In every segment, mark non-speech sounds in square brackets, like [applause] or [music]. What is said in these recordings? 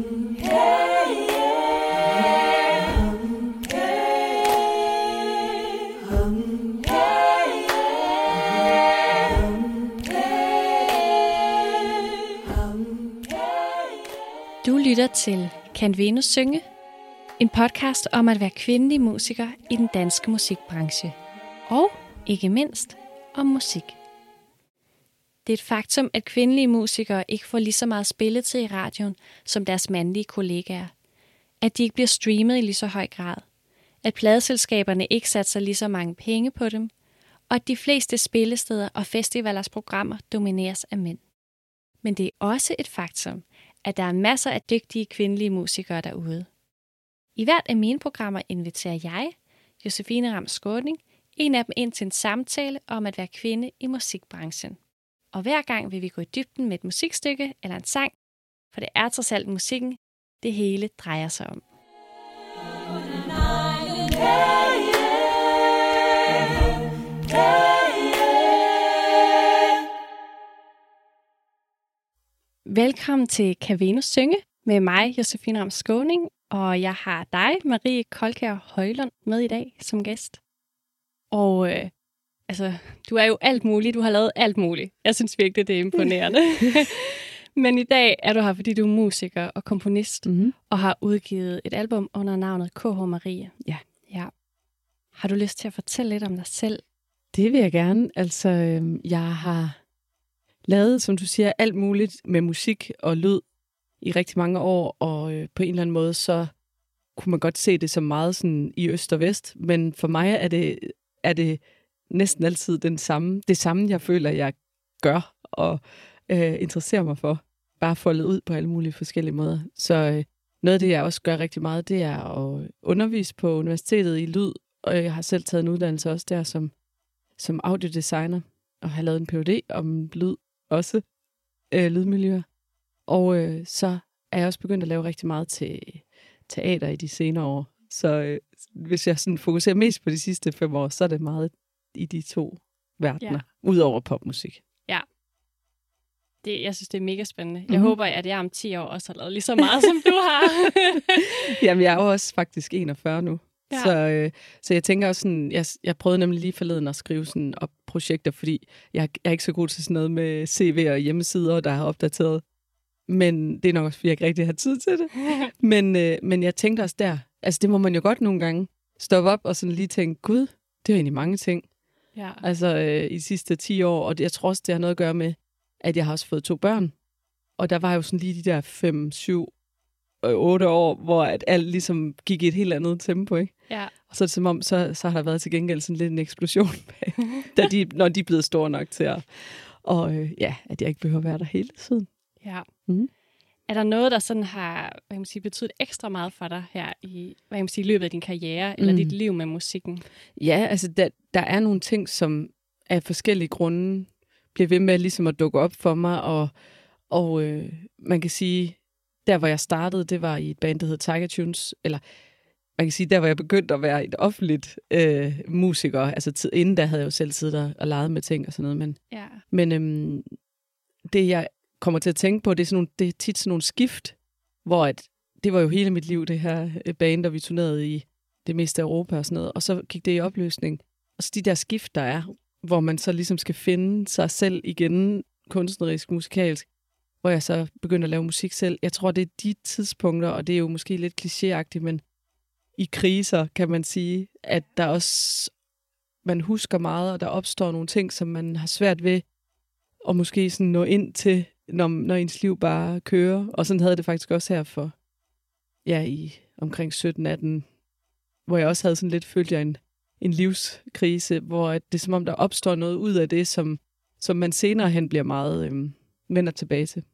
Du lytter til Kan Venus synge? En podcast om at være kvindelig musiker i den danske musikbranche. Og ikke mindst om musik. Det er et faktum, at kvindelige musikere ikke får lige så meget spilletid i radioen som deres mandlige kollegaer. At de ikke bliver streamet i lige så høj grad. At pladeselskaberne ikke satser lige så mange penge på dem. Og at de fleste spillesteder og festivalers programmer domineres af mænd. Men det er også et faktum, at der er masser af dygtige kvindelige musikere derude. I hvert af mine programmer inviterer jeg, Josefine Ram Skåning, en af dem ind til en samtale om at være kvinde i musikbranchen. Og hver gang vil vi gå i dybden med et musikstykke eller en sang, for det er trods alt musikken, det hele drejer sig om. Velkommen til Kavenus Synge med mig, Josefine Ram Skåning, og jeg har dig, Marie Kolkær Højlund, med i dag som gæst. Og øh, altså, du er jo alt muligt, du har lavet alt muligt. Jeg synes virkelig, det er imponerende. [laughs] Men i dag er du her, fordi du er musiker og komponist, Mm-hmm. og har udgivet et album under navnet KH Marie. Ja. ja. Har du lyst til at fortælle lidt om dig selv? Det vil jeg gerne. Altså, øhm, jeg har lavet, som du siger, alt muligt med musik og lyd i rigtig mange år, og øh, på en eller anden måde, så kunne man godt se det som meget sådan i øst og vest, men for mig er det, er det næsten altid den samme, det samme, jeg føler, jeg gør og øh, interesserer mig for. Bare foldet ud på alle mulige forskellige måder. Så øh, noget af det, jeg også gør rigtig meget, det er at undervise på universitetet i lyd, og jeg har selv taget en uddannelse også der som, som audiodesigner, og har lavet en Ph.D. om lyd også, øh, lydmiljøer. Og øh, så er jeg også begyndt at lave rigtig meget til teater i de senere år. Så øh, hvis jeg sådan fokuserer mest på de sidste fem år, så er det meget i de to verdener, ja. udover popmusik. Det, jeg synes, det er mega spændende. Jeg Mhm. håber, at jeg om 10 år også har lavet lige så meget, som du har. [laughs] Jamen, jeg er jo også faktisk 41 nu. Ja. Ja. Så, øh, så jeg tænker også sådan, jeg, jeg prøvede nemlig lige forleden at skrive sådan op projekter, fordi jeg, jeg er ikke så god til sådan noget med CV og hjemmesider, der er opdateret. Men det er nok også, fordi jeg ikke rigtig har tid til det. [laughs] Men, øh, men jeg tænkte også der, altså det må man jo godt nogle gange stoppe op og sådan lige tænke, gud, det er egentlig mange ting. Ja. Altså øh, i de sidste 10 år, og det, jeg tror også, det har noget at gøre med, at jeg har også fået to børn. Og der var jo sådan lige de der 5, 7, 8 år, hvor at alt ligesom gik i et helt andet tempo, ikke? ja. Og så er det som om, så, så har der været til gengæld sådan lidt en eksplosion, [laughs] bag, [laughs] da de, når de er blevet store nok til at, og øh, ja, at jeg ikke behøver at være der hele tiden. Ja. Mhm. Er der noget, der sådan har hvad kan man sige, betydet ekstra meget for dig her i hvad kan man sige, løbet af din karriere eller Mm. dit liv med musikken? Ja, altså der, der er nogle ting, som af forskellige grunde bliver ved med ligesom at dukke op for mig, og, og øh, man kan sige, der hvor jeg startede, det var i et band, der hed Tiger Tunes, eller man kan sige, der hvor jeg begyndte at være et offentligt øh, musiker, altså tid, inden der havde jeg jo selv siddet og, og leget med ting og sådan noget, men, Ja. men øhm, det jeg kommer til at tænke på, det er, sådan nogle, det er tit sådan nogle skift, hvor at, det var jo hele mit liv, det her øh, band, der vi turnerede i det meste af Europa og sådan noget, og så gik det i opløsning. Og så de der skift, der er, hvor man så ligesom skal finde sig selv igen, kunstnerisk, musikalsk, hvor jeg så begyndte at lave musik selv. Jeg tror, det er de tidspunkter, og det er jo måske lidt klichéagtigt, men i kriser kan man sige, at der også, man husker meget, og der opstår nogle ting, som man har svært ved at måske sådan nå ind til, når, når ens liv bare kører. Og sådan havde jeg det faktisk også her for, ja, i omkring 17-18, hvor jeg også havde sådan lidt følt jeg en, en livskrise, hvor at det er som om, der opstår noget ud af det, som, som man senere hen bliver meget øhm, vender tilbage til.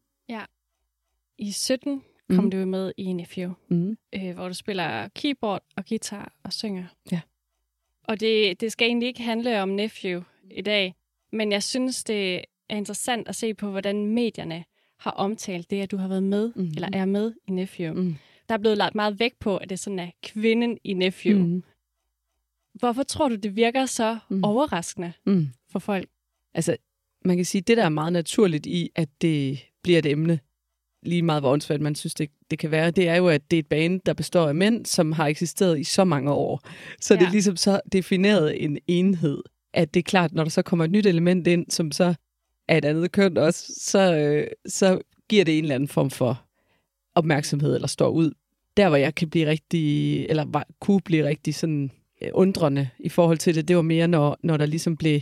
I 17 kom Mhm. du jo med i Nephew, Mm. øh, hvor du spiller keyboard og guitar og synger. Ja. Og det, det skal egentlig ikke handle om Nephew i dag, men jeg synes, det er interessant at se på, hvordan medierne har omtalt det, at du har været med, Mhm. eller er med i Nephew. Mm. Der er blevet lagt meget vægt på, at det sådan er kvinden i Nephew. Mm. Hvorfor tror du, det virker så Mm. overraskende Mm. for folk? Altså, man kan sige, det der er meget naturligt i, at det bliver et emne, lige meget hvor åndssvagt man synes, det, det kan være, det er jo, at det er et band, der består af mænd, som har eksisteret i så mange år. Så ja. det er ligesom så defineret en enhed, at det er klart, når der så kommer et nyt element ind, som så er et andet køn også, så, øh, så giver det en eller anden form for opmærksomhed, eller står ud. Der, hvor jeg kan blive rigtig, eller var, kunne blive rigtig sådan øh, undrende i forhold til det, det var mere, når, når der ligesom blev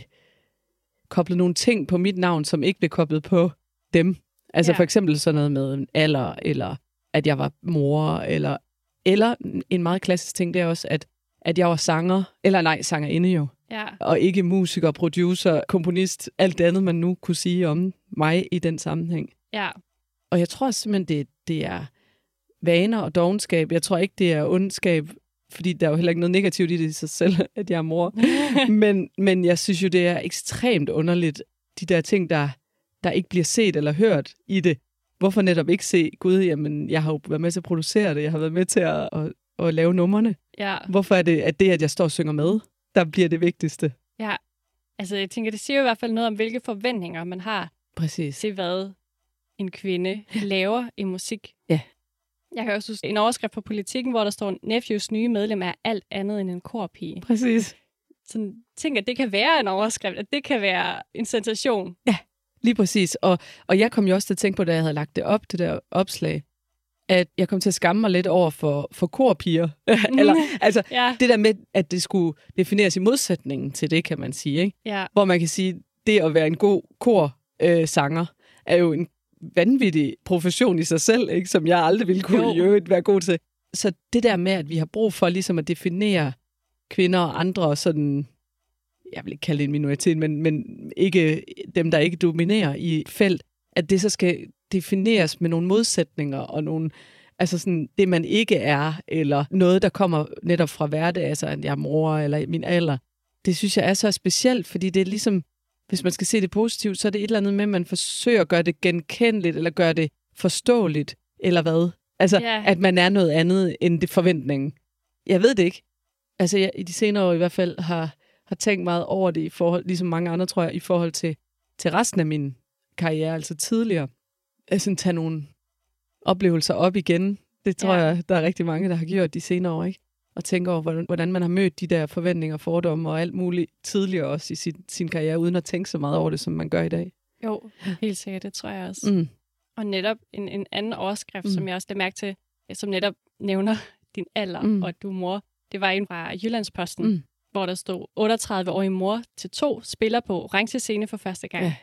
koblet nogle ting på mit navn, som ikke blev koblet på dem. Altså ja. for eksempel sådan noget med alder, eller at jeg var mor, eller, eller en meget klassisk ting, det er også, at, at jeg var sanger, eller nej, sangerinde jo. Ja. Og ikke musiker, producer, komponist, alt det andet, man nu kunne sige om mig i den sammenhæng. Ja. Og jeg tror simpelthen, det, det er vaner og dogenskab. Jeg tror ikke, det er ondskab, fordi der er jo heller ikke noget negativt i det i sig selv, [laughs] at jeg er mor. [laughs] men, men jeg synes jo, det er ekstremt underligt, de der ting, der, der ikke bliver set eller hørt i det. Hvorfor netop ikke se, gud, jamen, jeg har jo været med til at producere det, jeg har været med til at, at, at lave numrene. Ja. Hvorfor er det, at det, at jeg står og synger med, der bliver det vigtigste? Ja. Altså, jeg tænker, det siger jo i hvert fald noget om, hvilke forventninger man har Præcis. til, hvad en kvinde laver i musik. Ja. Jeg kan også huske en overskrift på politikken, hvor der står, Nephews nye medlem er alt andet end en korpige. Præcis. Så tænk, at det kan være en overskrift, at det kan være en sensation. Ja, lige præcis. Og, og jeg kom jo også til at tænke på, da jeg havde lagt det op, det der opslag, at jeg kom til at skamme mig lidt over for, for korpiger. [laughs] Eller, altså, Ja. det der med, at det skulle defineres i modsætningen til det, kan man sige. Ikke? Ja. Hvor man kan sige, det at være en god kor-sanger, øh, sanger, er jo en vanvittig profession i sig selv, ikke? som jeg aldrig ville kunne Jo. i øvrigt være god til. Så det der med, at vi har brug for ligesom at definere kvinder og andre sådan, jeg vil ikke kalde det en minoritet, men, men ikke dem, der ikke dominerer i et felt, at det så skal defineres med nogle modsætninger og nogle, altså sådan det, man ikke er, eller noget, der kommer netop fra hverdag, altså at jeg er mor eller min alder. Det synes jeg er så specielt, fordi det er ligesom, hvis man skal se det positivt, så er det et eller andet med, at man forsøger at gøre det genkendeligt, eller gøre det forståeligt, eller hvad? Altså, Ja. at man er noget andet end det forventningen. Jeg ved det ikke. Altså, jeg i de senere år i hvert fald har, har tænkt meget over det, i forhold, ligesom mange andre, tror jeg, i forhold til, til resten af min karriere, altså tidligere. Altså, tage nogle oplevelser op igen. Det tror Ja. jeg, der er rigtig mange, der har gjort de senere år, ikke? Og tænke over, hvordan, man har mødt de der forventninger, fordomme og alt muligt tidligere også i sin, sin karriere, uden at tænke så meget over det, som man gør i dag. Jo, helt sikkert, det tror jeg også. Mm. Og netop en, en anden overskrift, Mm. som jeg også lagde mærke til, som netop nævner [laughs] din alder, Mm. og at du er mor. Det var en fra Jyllandsposten, mm. hvor der stod 38-årig mor til to spiller på orange scene for første gang. Ja.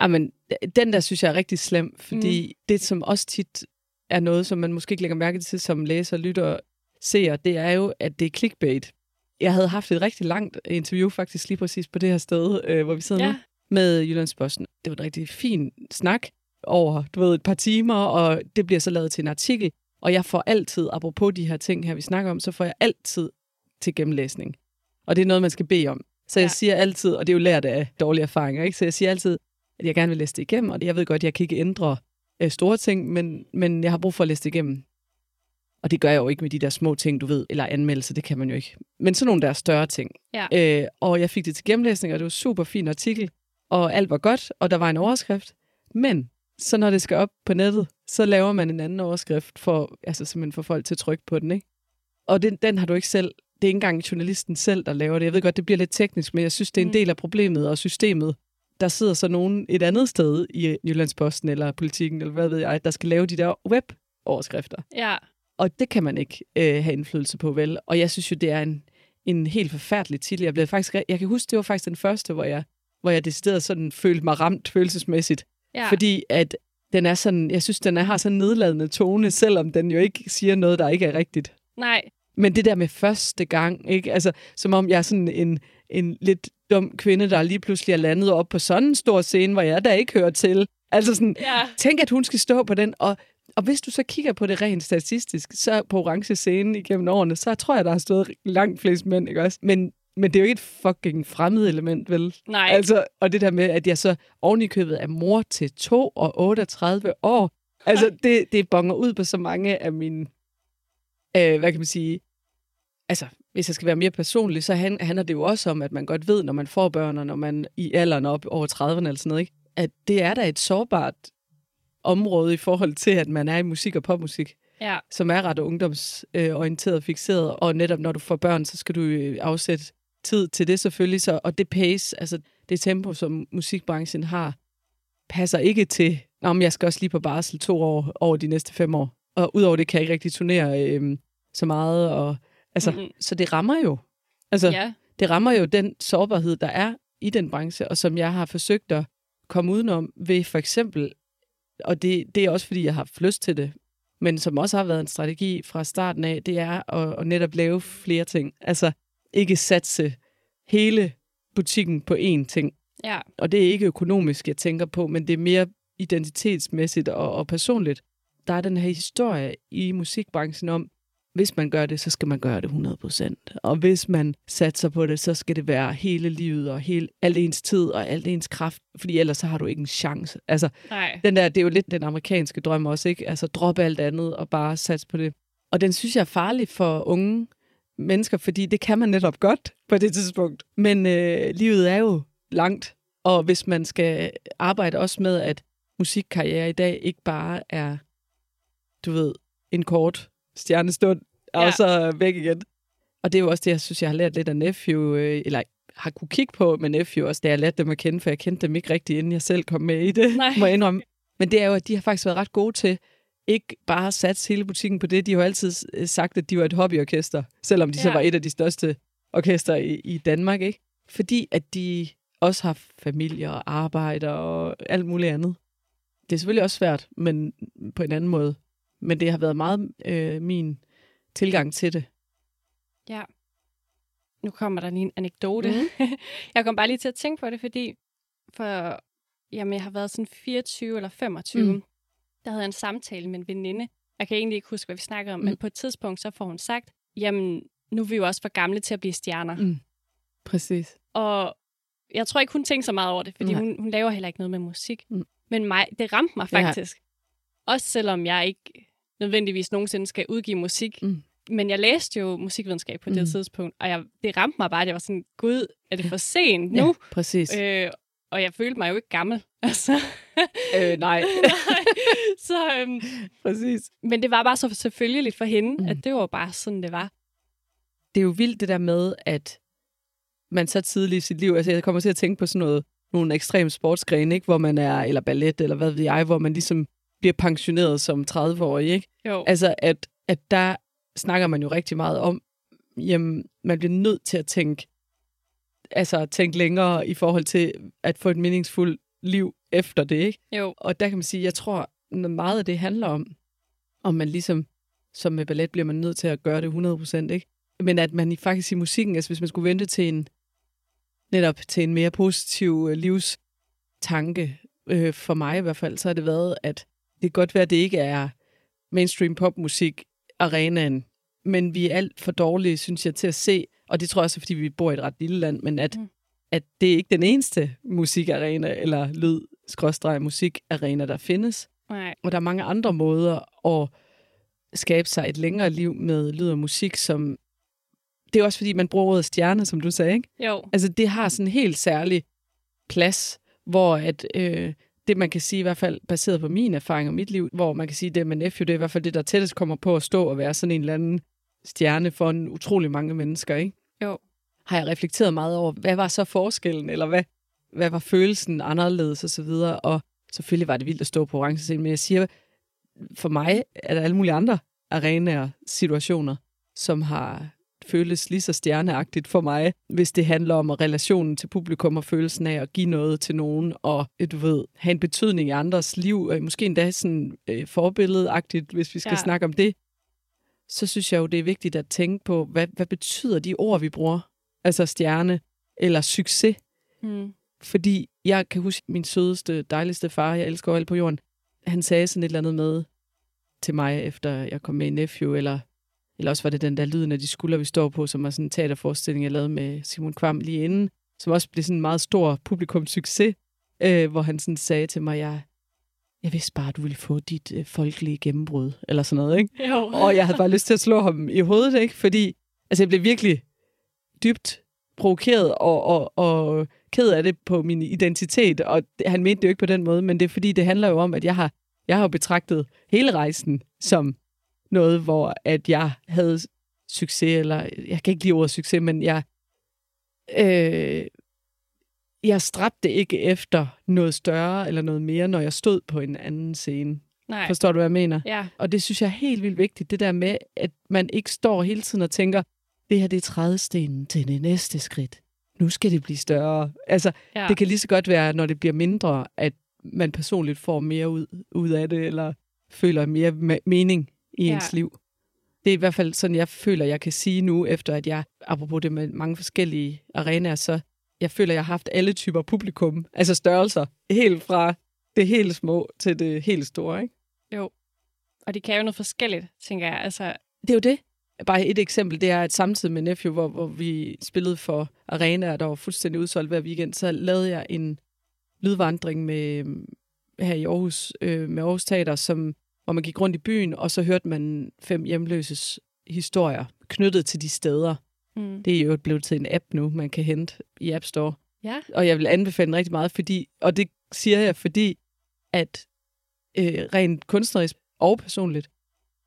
Jamen, den der synes jeg er rigtig slem, fordi mm. det, som også tit er noget, som man måske ikke lægger mærke til som læser, lytter, ser, det er jo, at det er clickbait. Jeg havde haft et rigtig langt interview faktisk lige præcis på det her sted, øh, hvor vi sidder Ja. nu, med Jyllandsposten. Det var en rigtig fin snak over, du ved, et par timer, og det bliver så lavet til en artikel, og jeg får altid, apropos de her ting her, vi snakker om, så får jeg altid til gennemlæsning. Og det er noget, man skal bede om. Så jeg Ja. siger altid, og det er jo lært af dårlige erfaringer, ikke? så jeg siger altid, at jeg gerne vil læse det igennem, og jeg ved godt, at jeg kan ikke ændre øh, store ting, men, men jeg har brug for at læse det igennem. Og det gør jeg jo ikke med de der små ting, du ved, eller anmeldelser, det kan man jo ikke. Men sådan nogle der større ting. Ja. Øh, og jeg fik det til gennemlæsning, og det var en super fin artikel, og alt var godt, og der var en overskrift. Men så når det skal op på nettet, så laver man en anden overskrift for, altså simpelthen for folk til at trykke på den, ikke? Og den, den har du ikke selv, det er ikke engang journalisten selv, der laver det. Jeg ved godt, det bliver lidt teknisk, men jeg synes, det er en Mm. del af problemet og systemet. Der sidder så nogen et andet sted i Jyllandsposten eller Politiken, eller hvad ved jeg, der skal lave de der web-overskrifter. Ja, Og det kan man ikke øh, have indflydelse på, vel? Og jeg synes jo, det er en, en helt forfærdelig titel. Jeg, blev faktisk, jeg kan huske, det var faktisk den første, hvor jeg, hvor jeg decideret sådan følte mig ramt følelsesmæssigt. ja. Fordi at den er sådan, jeg synes, den er, har sådan en nedladende tone, selvom den jo ikke siger noget, der ikke er rigtigt. Nej, Men det der med første gang, ikke? Altså, som om jeg er sådan en, en lidt dum kvinde, der lige pludselig er landet op på sådan en stor scene, hvor jeg da ikke hører til. Altså sådan, ja. tænk, at hun skal stå på den, og, og hvis du så kigger på det rent statistisk, så på orange scene igennem årene, så tror jeg, der har stået langt flest mænd, ikke også? Men, men det er jo ikke et fucking fremmed element, vel? Nej. Altså, og det der med, at jeg så oven i købet er mor til 2 og 38 år, altså det, det bonger ud på så mange af mine, øh, hvad kan man sige, altså hvis jeg skal være mere personlig, så han, handler det jo også om, at man godt ved, når man får børn, og når man i alderen op over 30'erne eller sådan noget, ikke? at det er da et sårbart område i forhold til, at man er i musik og popmusik, Ja. som er ret ungdomsorienteret og fixeret. Og netop når du får børn, så skal du øh, afsætte tid til det selvfølgelig. Så, og det pace, altså det tempo, som musikbranchen har, passer ikke til, om jeg skal også lige på barsel to år over de næste fem år. Og udover det kan jeg ikke rigtig turnere øh, så meget. Og, altså, Mhm. mm-hmm. Så det rammer jo. Altså, Ja. det rammer jo den sårbarhed, der er i den branche, og som jeg har forsøgt at komme udenom ved for eksempel, og det, det er også fordi, jeg har haft lyst til det, men som også har været en strategi fra starten af, det er at, at netop lave flere ting. Altså ikke satse hele butikken på én ting. Ja. Og det er ikke økonomisk, jeg tænker på, men det er mere identitetsmæssigt og, og personligt. Der er den her historie i musikbranchen om, hvis man gør det, så skal man gøre det 100%. Og hvis man satser på det, så skal det være hele livet og hele, al ens tid og al ens kraft, fordi ellers så har du ikke en chance. Altså, Nej. den der, det er jo lidt den amerikanske drøm også, ikke? Altså, drop alt andet og bare satse på det. Og den synes jeg er farlig for unge mennesker, fordi det kan man netop godt på det tidspunkt. Men øh, livet er jo langt, og hvis man skal arbejde også med, at musikkarriere i dag ikke bare er, du ved, en kort stjernestund, og Ja. så væk igen. Og det er jo også det, jeg synes, jeg har lært lidt af Nephew, øh, eller har kunne kigge på med Nephew også, da jeg lærte dem at kende, for jeg kendte dem ikke rigtigt, inden jeg selv kom med i det, [laughs] Nej. må jeg indrømme. Men det er jo, at de har faktisk været ret gode til ikke bare at satse hele butikken på det. De har jo altid øh, sagt, at de var et hobbyorkester, selvom de ja. så var et af de største orkester i, i Danmark, ikke? Fordi at de også har familie og arbejde og alt muligt andet. Det er selvfølgelig også svært, men på en anden måde. Men det har været meget øh, min tilgang til det. Ja. Nu kommer der lige en anekdote. Mhm. Mm. [laughs] jeg kom bare lige til at tænke på det, fordi for, jamen, jeg har været sådan 24 eller 25. Mm. Der havde jeg en samtale med en veninde. Jeg kan egentlig ikke huske, hvad vi snakkede om, Mm. men på et tidspunkt så får hun sagt, jamen, nu er vi jo også for gamle til at blive stjerner. Mm. Præcis. Og jeg tror ikke, hun tænkte så meget over det, fordi Nej. hun, hun laver heller ikke noget med musik. Mm. Men mig, det ramte mig Ja. faktisk. Også selvom jeg ikke nødvendigvis nogensinde skal udgive musik. Mm. Men jeg læste jo musikvidenskab på det Mm. tidspunkt, og jeg, det ramte mig bare, at jeg var sådan, gud, er det for sent Ja, nu? præcis. Øh, og jeg følte mig jo ikke gammel. [laughs] Altså. Øh, nej. [laughs] Nej. så, øhm, præcis. men det var bare så selvfølgeligt for hende, mm. at det var bare sådan, det var. det er jo vildt det der med, at man så tidligt i sit liv, altså jeg kommer til at tænke på sådan noget, nogle ekstreme sportsgrene, ikke? hvor man er, eller ballet, eller hvad ved jeg, hvor man ligesom bliver pensioneret som 30-årig, ikke? Jo. Altså, at, at der snakker man jo rigtig meget om, jamen, man bliver nødt til at tænke, altså tænke længere i forhold til at få et meningsfuldt liv efter det, ikke? jo. Og der kan man sige, jeg tror, meget af det handler om, om man ligesom, som med ballet, bliver man nødt til at gøre det 100%, ikke? Men at man i, faktisk i musikken, altså hvis man skulle vente til en, netop til en mere positiv øh, livstanke, øh, for mig i hvert fald, så har det været, at det kan godt være, at det ikke er mainstream popmusik arenaen, men vi er alt for dårlige, synes jeg, til at se, og det tror jeg også, fordi vi bor i et ret lille land, men at, mm. At det er ikke den eneste musikarena, eller lyd skråstreg musikarena, der findes. Nej. Og der er mange andre måder at skabe sig et længere liv med lyd og musik, som... Det er også, fordi man bruger ordet stjerne, som du sagde, ikke? Jo. Altså, det har sådan en helt særlig plads, hvor at, øh, det, man kan sige, i hvert fald baseret på min erfaring og mit liv, hvor man kan sige, det med Nephew, det er i hvert fald det, der tættest kommer på at stå og være sådan en eller anden stjerne for en utrolig mange mennesker, ikke? Jo. Har jeg reflekteret meget over, hvad var så forskellen, eller hvad, hvad var følelsen anderledes og så videre, og selvfølgelig var det vildt at stå på orange men jeg siger, for mig er der alle mulige andre arenaer, situationer, som har føles lige så stjerneagtigt for mig, hvis det handler om relationen til publikum og følelsen af at give noget til nogen, og du ved, have en betydning i andres liv, og måske endda sådan øh, forbilledagtigt, hvis vi skal. Ja. snakke om det, så synes jeg jo, det er vigtigt at tænke på, hvad, hvad betyder de ord, vi bruger? Altså stjerne eller succes. Mm. Fordi jeg kan huske min sødeste, dejligste far, jeg elsker alt på jorden, han sagde sådan et eller andet med til mig, efter jeg kom med i Nephew, eller, eller også var det den der lyden af de skuldre, vi står på, som var sådan en teaterforestilling, jeg lavede med Simon Kvam lige inden, som også blev sådan en meget stor publikumssucces, øh, hvor han sådan sagde til mig, jeg, jeg vidste bare, at du ville få dit øh, folkelige gennembrud, eller sådan noget, ikke? Jo. Og jeg havde bare lyst til at slå ham i hovedet, ikke? Fordi altså, jeg blev virkelig dybt provokeret og, og, og ked af det på min identitet. Og det, han mente det jo ikke på den måde, men det er fordi, det handler jo om, at jeg har Jeg har betragtet hele rejsen som noget, hvor at jeg havde succes, eller jeg kan ikke lide ordet succes, men jeg, øh, jeg stræbte ikke efter noget større eller noget mere, når jeg stod på en anden scene. Nej. Forstår du, hvad jeg mener? Ja. Og det synes jeg er helt vildt vigtigt, det der med, at man ikke står hele tiden og tænker, det her det er trædestenen til det næste skridt. Nu skal det blive større. Altså, ja. det kan lige så godt være, når det bliver mindre, at man personligt får mere ud, ud af det, eller føler mere me- mening i Ja. ens liv. Det er i hvert fald sådan, jeg føler, jeg kan sige nu, efter at jeg, apropos det med mange forskellige arenaer, så jeg føler, jeg har haft alle typer publikum, altså størrelser, helt fra det helt små til det helt store. Ikke? Jo. Og de kan jo noget forskelligt, tænker jeg. Altså, Det er jo det. Bare et eksempel, det er, at samtidig med Nephew, hvor, hvor vi spillede for arenaer, der var fuldstændig udsolgt hver weekend, så lavede jeg en lydvandring med, her i Aarhus, øh, med Aarhus Teater, som, hvor man gik rundt i byen, og så hørte man fem hjemløses historier knyttet til de steder. mm. Det er jo blevet til en app nu, man kan hente i App Store. ja. Og jeg vil anbefale den rigtig meget, fordi, og det siger jeg, fordi at øh, rent kunstnerisk og personligt,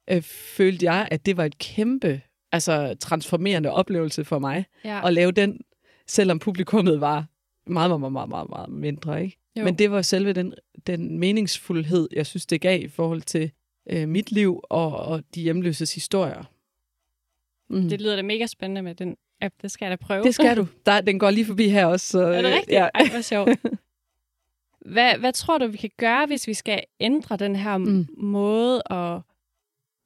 øh, følte jeg, at det var et kæmpe, altså transformerende oplevelse for mig, ja. at lave den, selvom publikummet var meget, meget, meget, meget, meget, meget mindre. Ikke? Jo. Men det var selve den, den meningsfuldhed, jeg synes, det gav i forhold til øh, mit liv og, og de hjemløses historier. Mm. Det lyder da mega spændende med den app. Det skal jeg da prøve. det skal du. [laughs] Der, den går lige forbi her også. Så, Er det øh, rigtigt? Ja. Ej, hvor sjovt. [laughs] Hvad, hvad tror du, vi kan gøre, hvis vi skal ændre den her Mm. måde, og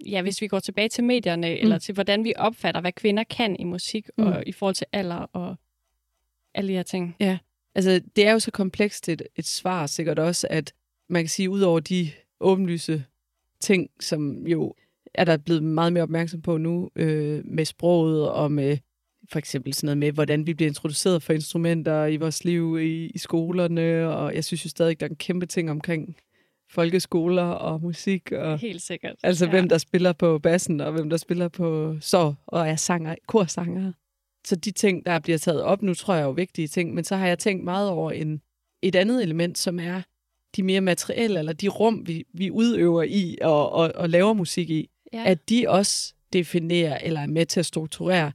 ja, hvis vi går tilbage til medierne, mm. eller til hvordan vi opfatter, hvad kvinder kan i musik, Mm. og i forhold til alder og alle de her ting. Altså, det er jo så komplekst et, et svar sikkert også, at man kan sige, ud over de åbenlyse ting, som jo er der blevet meget mere opmærksom på nu, øh, med sproget og med for eksempel sådan noget med, hvordan vi bliver introduceret for instrumenter i vores liv i, i skolerne, og jeg synes jo stadig, der er en kæmpe ting omkring folkeskoler og musik, og Helt sikkert. altså ja. hvem der spiller på bassen, og hvem der spiller på så og er sanger, korsanger. Så de ting, der bliver taget op nu, tror jeg er jo vigtige ting, men så har jeg tænkt meget over en, et andet element, som er de mere materielle, eller de rum, vi, vi udøver i og, og, og laver musik i, ja. at de også definerer eller er med til at strukturere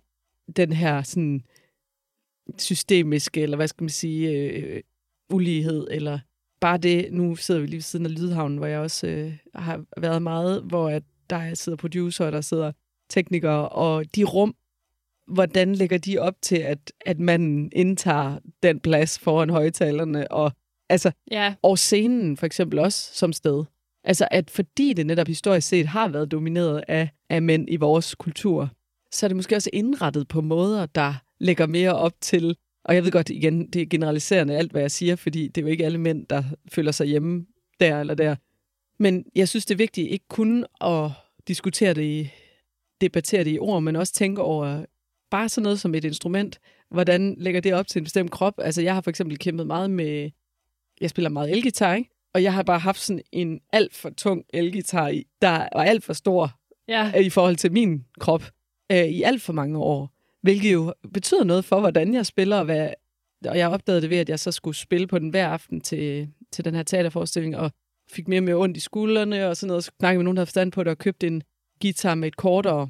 den her sådan systemiske, eller hvad skal man sige, øh, ulighed, eller bare det, nu sidder vi lige ved siden af Lydhavnen, hvor jeg også øh, har været meget, hvor at der sidder producer, der sidder teknikere, og de rum, hvordan lægger de op til, at, at manden indtager den plads foran højtalerne, og altså, ja. og scenen for eksempel også som sted. Altså at fordi det netop historisk set har været domineret af, af mænd i vores kultur, så er det måske også indrettet på måder, der lægger mere op til, og jeg ved godt igen, det er generaliserende alt, hvad jeg siger, fordi det er jo ikke alle mænd, der føler sig hjemme der eller der. Men jeg synes, det er vigtigt ikke kun at diskutere det i, debattere det i ord, men også tænke over bare sådan noget som et instrument. Hvordan lægger det op til en bestemt krop? Altså jeg har for eksempel kæmpet meget med, jeg spiller meget elgitar, ikke? Og jeg har bare haft sådan en alt for tung elgitar, i, der var alt for stor Ja. øh, i forhold til min krop øh, i alt for mange år. Hvilket jo betyder noget for, hvordan jeg spiller, og, hvad, og jeg opdagede det ved, at jeg så skulle spille på den hver aften til, til den her teaterforestilling, og fik mere og mere ondt i skuldrene, og sådan noget, og så snakkede med nogen, der havde forstand på det, og købte en guitar med et kortere,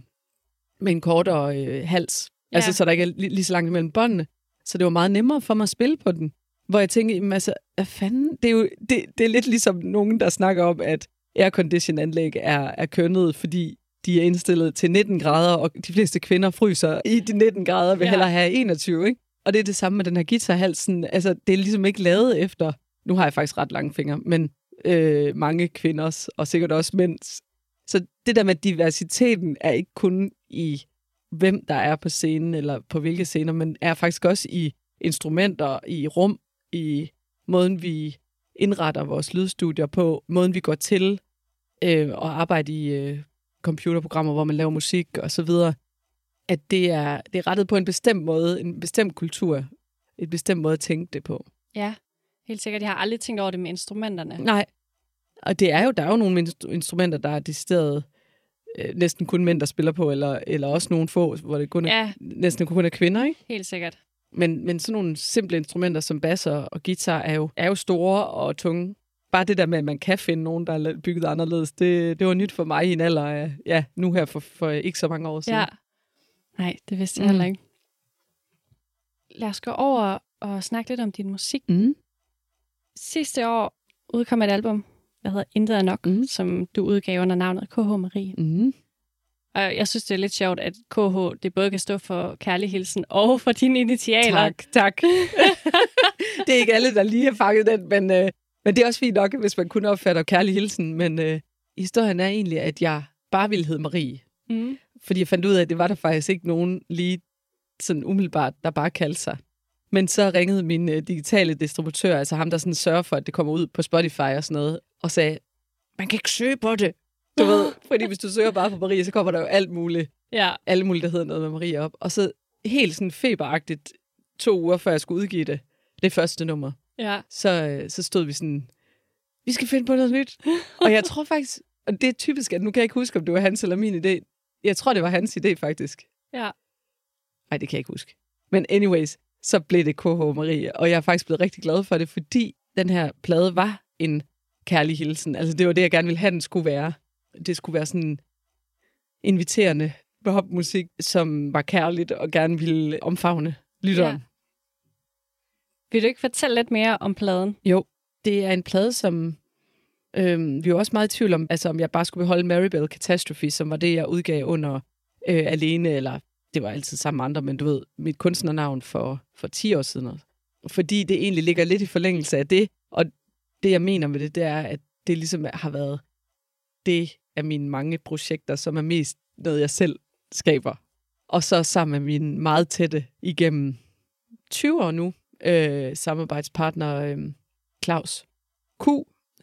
med en kortere øh, hals. Ja. Altså, så der ikke er lige, lige så langt imellem båndene. Så det var meget nemmere for mig at spille på den. Hvor jeg tænkte, jamen, altså, hvad fanden? Det er jo det, det er lidt ligesom nogen, der snakker om, at aircondition-anlæg er, er kønnet, fordi de er indstillet til 19 grader, og de fleste kvinder fryser i de 19 grader, vil ja. hellere have 21, ikke? Og det er det samme med den her guitarhalsen. Altså, det er ligesom ikke lavet efter... Nu har jeg faktisk ret lange fingre, men øh, mange kvinders, og sikkert også mænds. Så det der med diversiteten er ikke kun i, hvem der er på scenen, eller på hvilke scener, men er faktisk også i instrumenter, i rum, i måden, vi indretter vores lydstudier på, måden, vi går til øh, at arbejde i øh, computerprogrammer, hvor man laver musik og så videre, at det er, det er rettet på en bestemt måde, en bestemt kultur, et bestemt måde at tænke det på. ja, helt sikkert. Jeg har aldrig tænkt over det med instrumenterne. Nej, og det er jo, der er jo nogle instru- instrumenter, der er decideret øh, næsten kun mænd, der spiller på, eller, eller også nogle få, hvor det kun er, Ja, næsten kun er kvinder, ikke? helt sikkert. Men, men sådan nogle simple instrumenter som basser og guitar er jo, er jo store og tunge. bare det der med, at man kan finde nogen, der er bygget anderledes, det, det var nyt for mig i en alder af, ja, nu her for, for ikke så mange år siden. Ja. Nej, det vidste jeg mm. heller ikke. Lad os gå over og snakke lidt om din musik. Mm. Sidste år udkom et album, der hedder Intet er nok, mm. som du udgav under navnet KH Marie. Mm. Og jeg synes, det er lidt sjovt, at KH det både kan stå for kærlig hilsen og for dine initialer. Tak, tak. [laughs] det er ikke alle, der lige har fanget den, men, øh, men det er også fint nok, hvis man kun opfatter kærlig hilsen. Men øh, historien er egentlig, at jeg bare ville hedde Marie. Mm. Fordi jeg fandt ud af, at det var der faktisk ikke nogen lige sådan umiddelbart, der bare kaldte sig. Men så ringede min øh, digitale distributør, altså ham, der sådan sørger for, at det kommer ud på Spotify og sådan noget, og sagde, man kan ikke søge på det. Du ved, [laughs] fordi hvis du søger bare på Marie, så kommer der jo alt muligt. Ja. Alle mulige, der hedder noget med Marie op. Og så helt sådan feberagtigt, to uger før jeg skulle udgive det, det første nummer, Ja. så, øh, så stod vi sådan, vi skal finde på noget nyt. og jeg tror faktisk, og det er typisk, at nu kan jeg ikke huske, om det var hans eller min idé. Jeg tror, det var hans idé faktisk. Ja. Nej, det kan jeg ikke huske. Men anyways, så blev det KH Marie, og jeg er faktisk blevet rigtig glad for det, fordi den her plade var en kærlig hilsen. Altså det var det, jeg gerne ville have, den skulle være. Det skulle være sådan inviterende popmusik, som var kærligt og gerne ville omfavne lytteren. Ja. Vil du ikke fortælle lidt mere om pladen? Jo, det er en plade, som øhm, vi var også meget i tvivl om, altså om jeg bare skulle beholde Maribel Catastrophe, som var det, jeg udgav under øh, alene, eller det var altid sammen med andre, men du ved, mit kunstnernavn for, for 10 år siden. også. Fordi det egentlig ligger lidt i forlængelse af det, og det, jeg mener med det, det er, at det ligesom har været det af mine mange projekter, som er mest noget, jeg selv skaber. Og så sammen med min meget tætte igennem 20 år nu, øh, samarbejdspartner øh, Claus Q,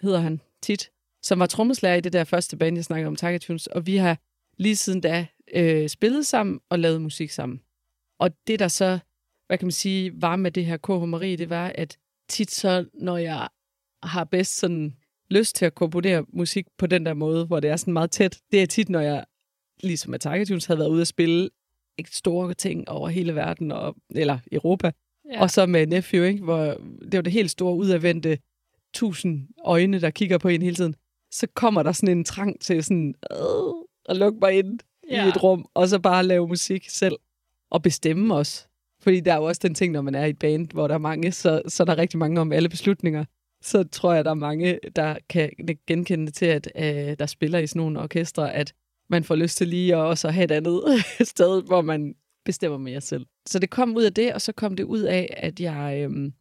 hedder han tit, som var trommeslager i det der første band, jeg snakkede om, Takatunes, og vi har lige siden da øh, spillet sammen og lavet musik sammen. Og det, der så, hvad kan man sige, var med det her KH Marie, det var, at tit så, når jeg har bedst sådan lyst til at komponere musik på den der måde, hvor det er sådan meget tæt, det er tit, når jeg, ligesom med Takatunes, havde været ude at spille ikke store ting over hele verden, og, eller Europa, Ja. og så med Nephew, ikke, hvor det var det helt store udadvendte tusind øjne, der kigger på en hele tiden. Så kommer der sådan en trang til sådan, øh, at lukke mig ind ja. i et rum, og så bare lave musik selv. Og bestemme os. Fordi der er jo også den ting, når man er i et band, hvor der er mange, så, så er der rigtig mange om alle beslutninger. Så tror jeg, der er mange, der kan genkende det til, at øh, der spiller i sådan nogle orkestre, at man får lyst til lige at også have et andet [laughs] sted, hvor man bestemmer mere selv. Så det kom ud af det, og så kom det ud af, at jeg øhm,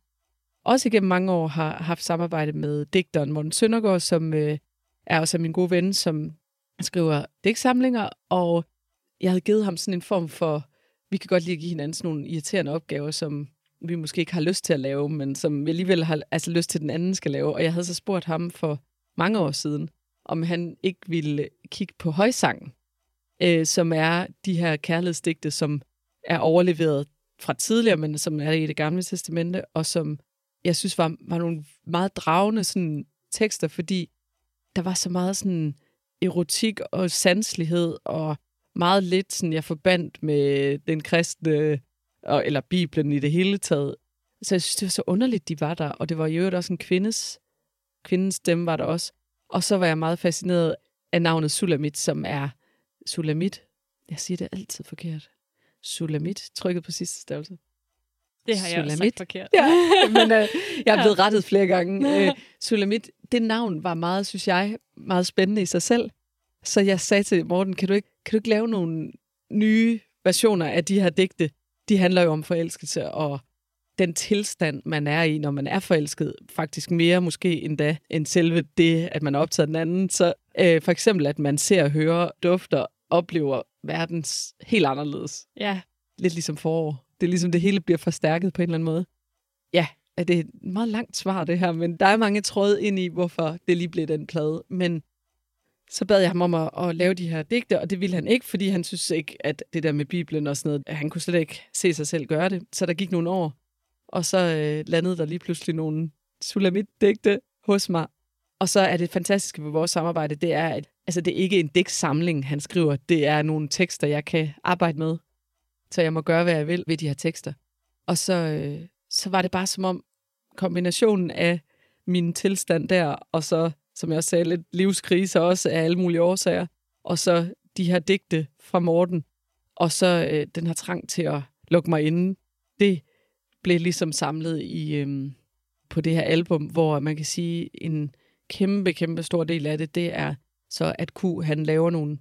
også igennem mange år har haft samarbejde med digteren Morten Søndergaard, som øh, er også min gode ven, som skriver digtsamlinger, og jeg havde givet ham sådan en form for, vi kan godt lige give hinanden sådan nogle irriterende opgaver, som vi måske ikke har lyst til at lave, men som vi alligevel har altså, lyst til, at den anden skal lave. Og jeg havde så spurgt ham for mange år siden, om han ikke ville kigge på højsangen, øh, som er de her kærlighedsdigte, som er overleveret fra tidligere, men som er i det gamle testamente, og som jeg synes var, var nogle meget dragende sådan, tekster, fordi der var så meget sådan erotik og sanslighed, og meget lidt sådan, jeg forbandt med den kristne, og, eller Bibelen i det hele taget. Så jeg synes, det var så underligt, de var der, og det var jo også en kvindes, kvindens stemme var der også. Og så var jeg meget fascineret af navnet Sulamit, som er Sulamit. Jeg siger det altid forkert. Sulamit, trykket på sidste stavelse. Det har jeg også Sulamit. sagt forkert. Ja, men øh, jeg er [laughs] blevet rettet flere gange. [laughs] Øh, Sulamit, det navn var meget, synes jeg, meget spændende i sig selv. Så jeg sagde til Morten, kan du ikke, kan du ikke lave nogle nye versioner af de her digte? De handler jo om forelskelse og den tilstand, man er i, når man er forelsket. Faktisk mere måske endda end selve det, at man er optaget den anden. Så øh, for eksempel, at man ser, hører, dufter, oplever verdens helt anderledes. Ja, Lidt ligesom forår. Det er ligesom, det hele bliver forstærket på en eller anden måde. Ja, er det er et meget langt svar, det her, men der er mange tråde ind i, hvorfor det lige blev den plade. Men så bad jeg ham om at, at lave de her digte, og det ville han ikke, fordi han synes ikke, at det der med Bibelen og sådan noget, at han kunne slet ikke se sig selv gøre det. Så der gik nogle år, og så øh, landede der lige pludselig nogle Sulamit-digte hos mig. Og så er det fantastiske ved vores samarbejde, det er, at altså, det er ikke en digtsamling, han skriver. Det er nogle tekster, jeg kan arbejde med. Så jeg må gøre, hvad jeg vil ved de her tekster. Og så, øh, så var det bare som om kombinationen af min tilstand der, og så, som jeg også sagde, lidt livskrise også af alle mulige årsager, og så de her digte fra Morten, og så øh, den her trang til at lukke mig inde, det blev ligesom samlet i øh, på det her album, hvor man kan sige, en kæmpe, kæmpe stor del af det, det er så, at Q, han laver nogle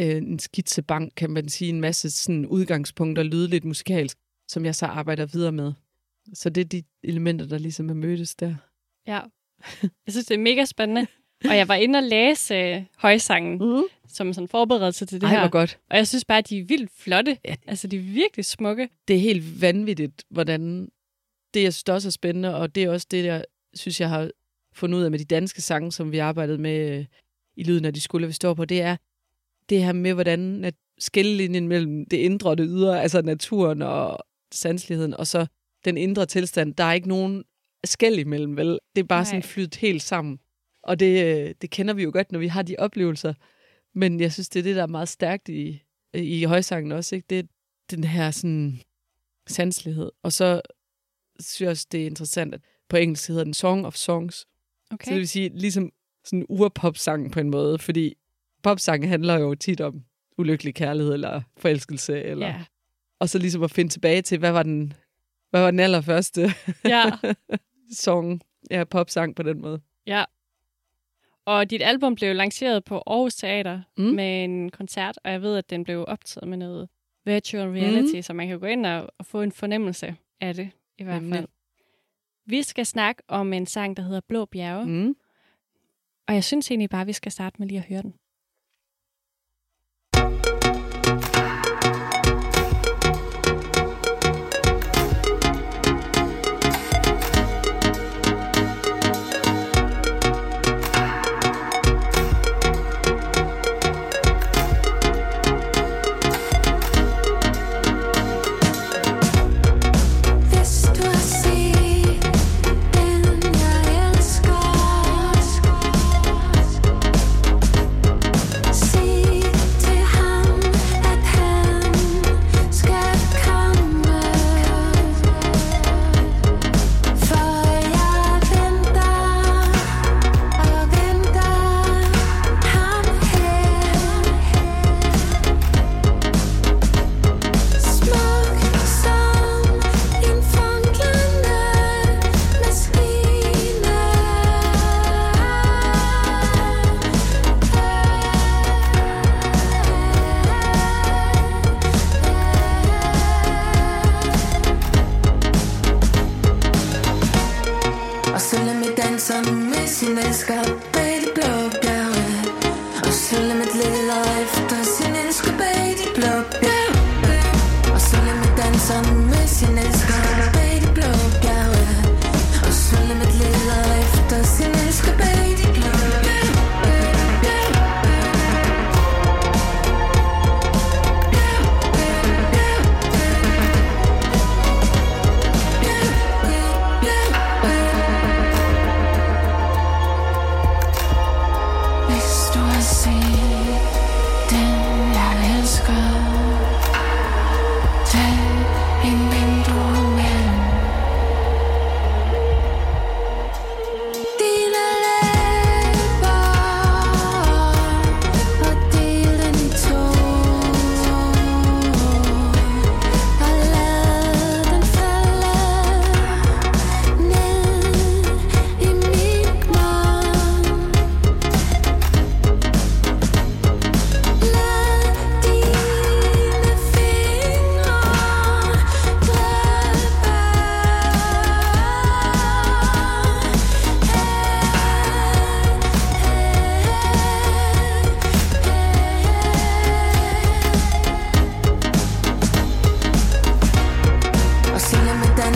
øh, en skitsebank, kan man sige, en masse sådan udgangspunkter, lydligt musikalsk, som jeg så arbejder videre med. Så det er de elementer, der ligesom er mødtes der. Ja, jeg synes, det er mega spændende. Og jeg var inde og læse øh, højsangen Mm. som sådan forberedelse til det Ej, her. hvor godt. Og jeg synes bare, at de er vildt flotte. Altså, de er virkelig smukke. Det er helt vanvittigt, hvordan det, jeg synes der også er spændende, og det er også det, jeg synes, jeg har fundet ud af med de danske sange, som vi arbejdede med øh, i lyden af de skulle, vi står på, det er det her med, hvordan at skillelinjen mellem det indre og det ydre, altså naturen og sansligheden, og så den indre tilstand, der er ikke nogen skæld imellem, vel? Det er bare Nej. Sådan flyttet helt sammen. Og det, øh, det kender vi jo godt, når vi har de oplevelser. Men jeg synes, det er det, der er meget stærkt i, i højsangen også. Ikke? Det er den her sådan sanslighed. Og så synes jeg også, det er interessant, at på engelsk hedder den Song of Songs. Okay. Så det vil sige ligesom sådan en urpopsang på en måde, fordi popsange handler jo tit om ulykkelig kærlighed eller forelskelse. Eller, Ja. Og så ligesom at finde tilbage til, hvad var den, hvad var den allerførste ja. [laughs] song, ja, popsang på den måde. Ja. Og dit album blev lanceret på Aarhus Teater mm. Med en koncert, og jeg ved, at den blev optaget med noget virtual reality, mm. så man kan gå ind og, og få en fornemmelse af det, i hvert Nemlig. fald. Vi skal snakke om en sang, der hedder Blå Bjerge. Mm. og jeg synes egentlig bare, at vi skal starte med lige at høre den.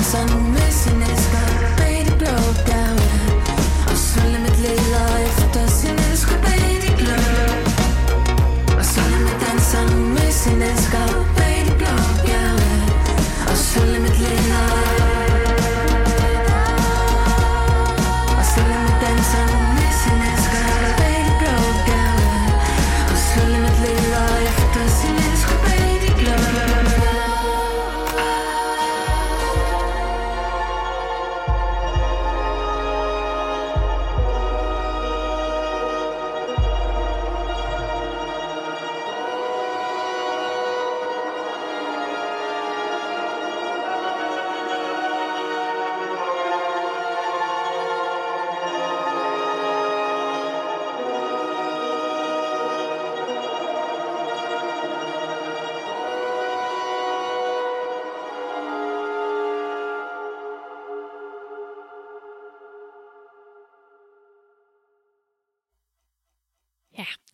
Sun, missing it.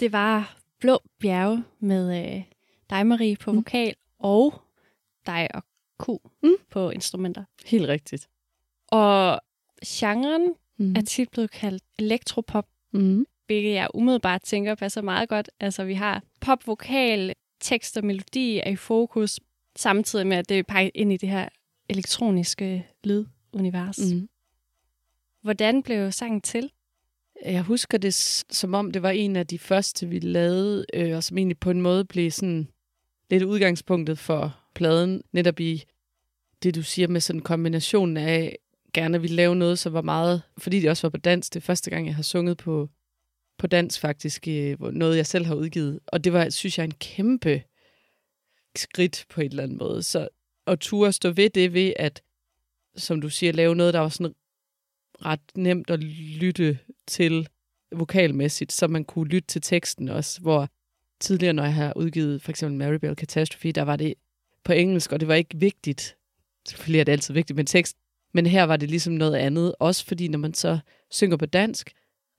Det var Blå Bjerge med øh, dig, Marie, på Mm. vokal, og dig og Q Mm. på instrumenter. Helt rigtigt. Og genren Mm. er tit blevet kaldt elektropop, Mm. hvilket jeg umiddelbart tænker passer meget godt. Altså, vi har pop, vokal, tekst og melodi er i fokus, samtidig med, at det peger ind i det her elektroniske lydunivers. Mm. Hvordan blev sangen til? Jeg husker det som om, det var en af de første, vi lavede, øh, og som egentlig på en måde blev sådan lidt udgangspunktet for pladen, netop i det, du siger med sådan kombinationen af, gerne ville lave noget, som var meget, fordi det også var på dansk, det er første gang, jeg har sunget på, på dansk faktisk, øh, noget jeg selv har udgivet, og det var, synes jeg, en kæmpe skridt på en eller anden måde, så at turde stå ved det ved, at, som du siger, lave noget, der var sådan ret nemt at lytte til vokalmæssigt, så man kunne lytte til teksten også, hvor tidligere, når jeg har udgivet for eksempel Maribel Catastrophe, der var det på engelsk, og det var ikke vigtigt. Selvfølgelig er det altid vigtigt med tekst, men her var det ligesom noget andet, også fordi når man så synger på dansk,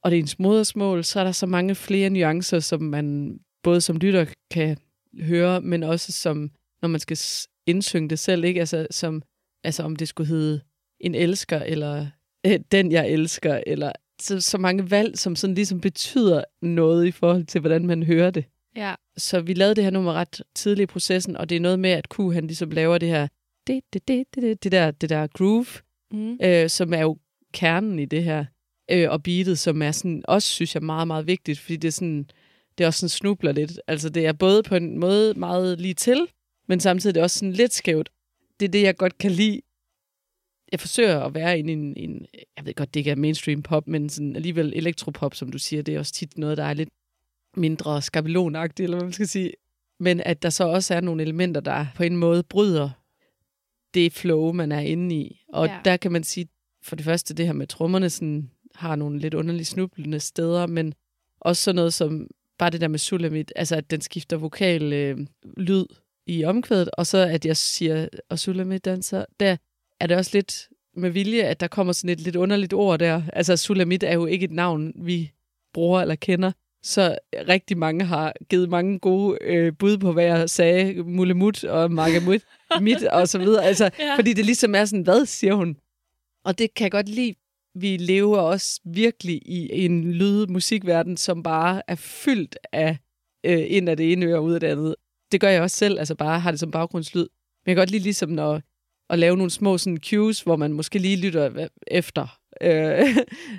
og det er ens modersmål, så er der så mange flere nuancer, som man både som lytter kan høre, men også som, når man skal indsynge det selv, ikke? Altså, som, altså om det skulle hedde en elsker, eller øh, den jeg elsker, eller så, så mange valg, som sådan ligesom betyder noget i forhold til, hvordan man hører det. Ja. Så vi lavede det her nummer ret tidligt i processen, og det er noget med, at Q han ligesom laver det her, det, det, det, det, det, det der, det der groove, Mm. øh, som er jo kernen i det her, øh, og beatet, som er sådan, også synes jeg meget, meget vigtigt, fordi det er sådan, det er også sådan snubler lidt. Altså det er både på en måde meget lige til, men samtidig er det også sådan lidt skævt. Det er det, jeg godt kan lide. Jeg forsøger at være inde i en, en jeg ved godt, det ikke er mainstream pop, men sådan alligevel elektropop, som du siger, det er også tit noget, der er lidt mindre skabelonagtigt, eller hvad man skal sige. Men at der så også er nogle elementer, der på en måde bryder det flow, man er inde i. Og Ja. der kan man sige, for det første, det her med trommerne sådan, har nogle lidt underlige snublende steder, men også sådan noget som bare det der med Sulamit, altså at den skifter vokal øh, lyd i omkvædet, og så at jeg siger, og Sulamit danser, der er det også lidt med vilje, at der kommer sådan et lidt underligt ord der. Altså Sulamit er jo ikke et navn, vi bruger eller kender, så rigtig mange har givet mange gode øh, bud på, hvad jeg sagde, Mulemut og Margamut, [laughs] mit og så videre. Altså, Ja. Fordi det ligesom er sådan, hvad siger hun? Og det kan jeg godt lide. Vi lever også virkelig i en lydmusikverden, som bare er fyldt af øh, ind af det ene øre og ud af det andet. Det gør jeg også selv, altså bare har det som baggrundslyd. Men jeg kan godt lide ligesom når, at lave nogle små sådan cues, hvor man måske lige lytter øh, efter. Øh,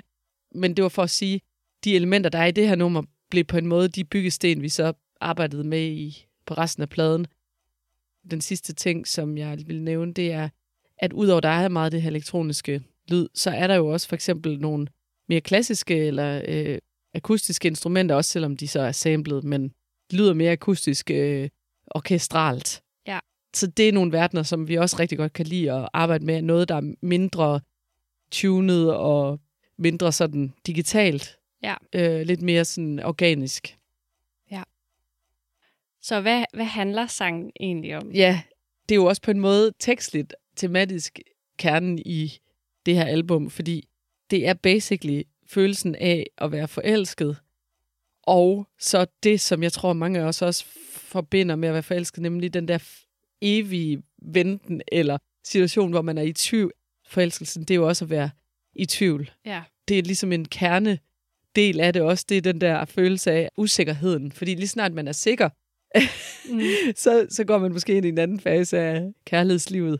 [laughs] men det var for at sige, de elementer, der er i det her nummer, blev på en måde de byggesten, vi så arbejdede med i på resten af pladen. Den sidste ting, som jeg vil nævne, det er, at udover der er meget det her elektroniske lyd, så er der jo også for eksempel nogle mere klassiske eller øh, akustiske instrumenter, også selvom de så er samlet, men lyder mere akustisk øh, orkestralt. Ja. Så det er nogle verdener, som vi også rigtig godt kan lide at arbejde med. Noget, der er mindre tunet og mindre sådan digitalt. Ja. Øh, lidt mere sådan organisk. Så hvad, hvad handler sangen egentlig om? Ja, det er jo også på en måde tekstligt, tematisk kernen i det her album, fordi det er basically følelsen af at være forelsket, og så det, som jeg tror, mange af os også forbinder med at være forelsket, nemlig den der evige venten eller situation, hvor man er i tvivl. Forelskelsen, det er jo også at være i tvivl. Ja. Det er ligesom en kerne del af det også, det er den der følelse af usikkerheden. Fordi lige snart man er sikker, Mm. [laughs] så, så går man måske ind i en anden fase af kærlighedslivet.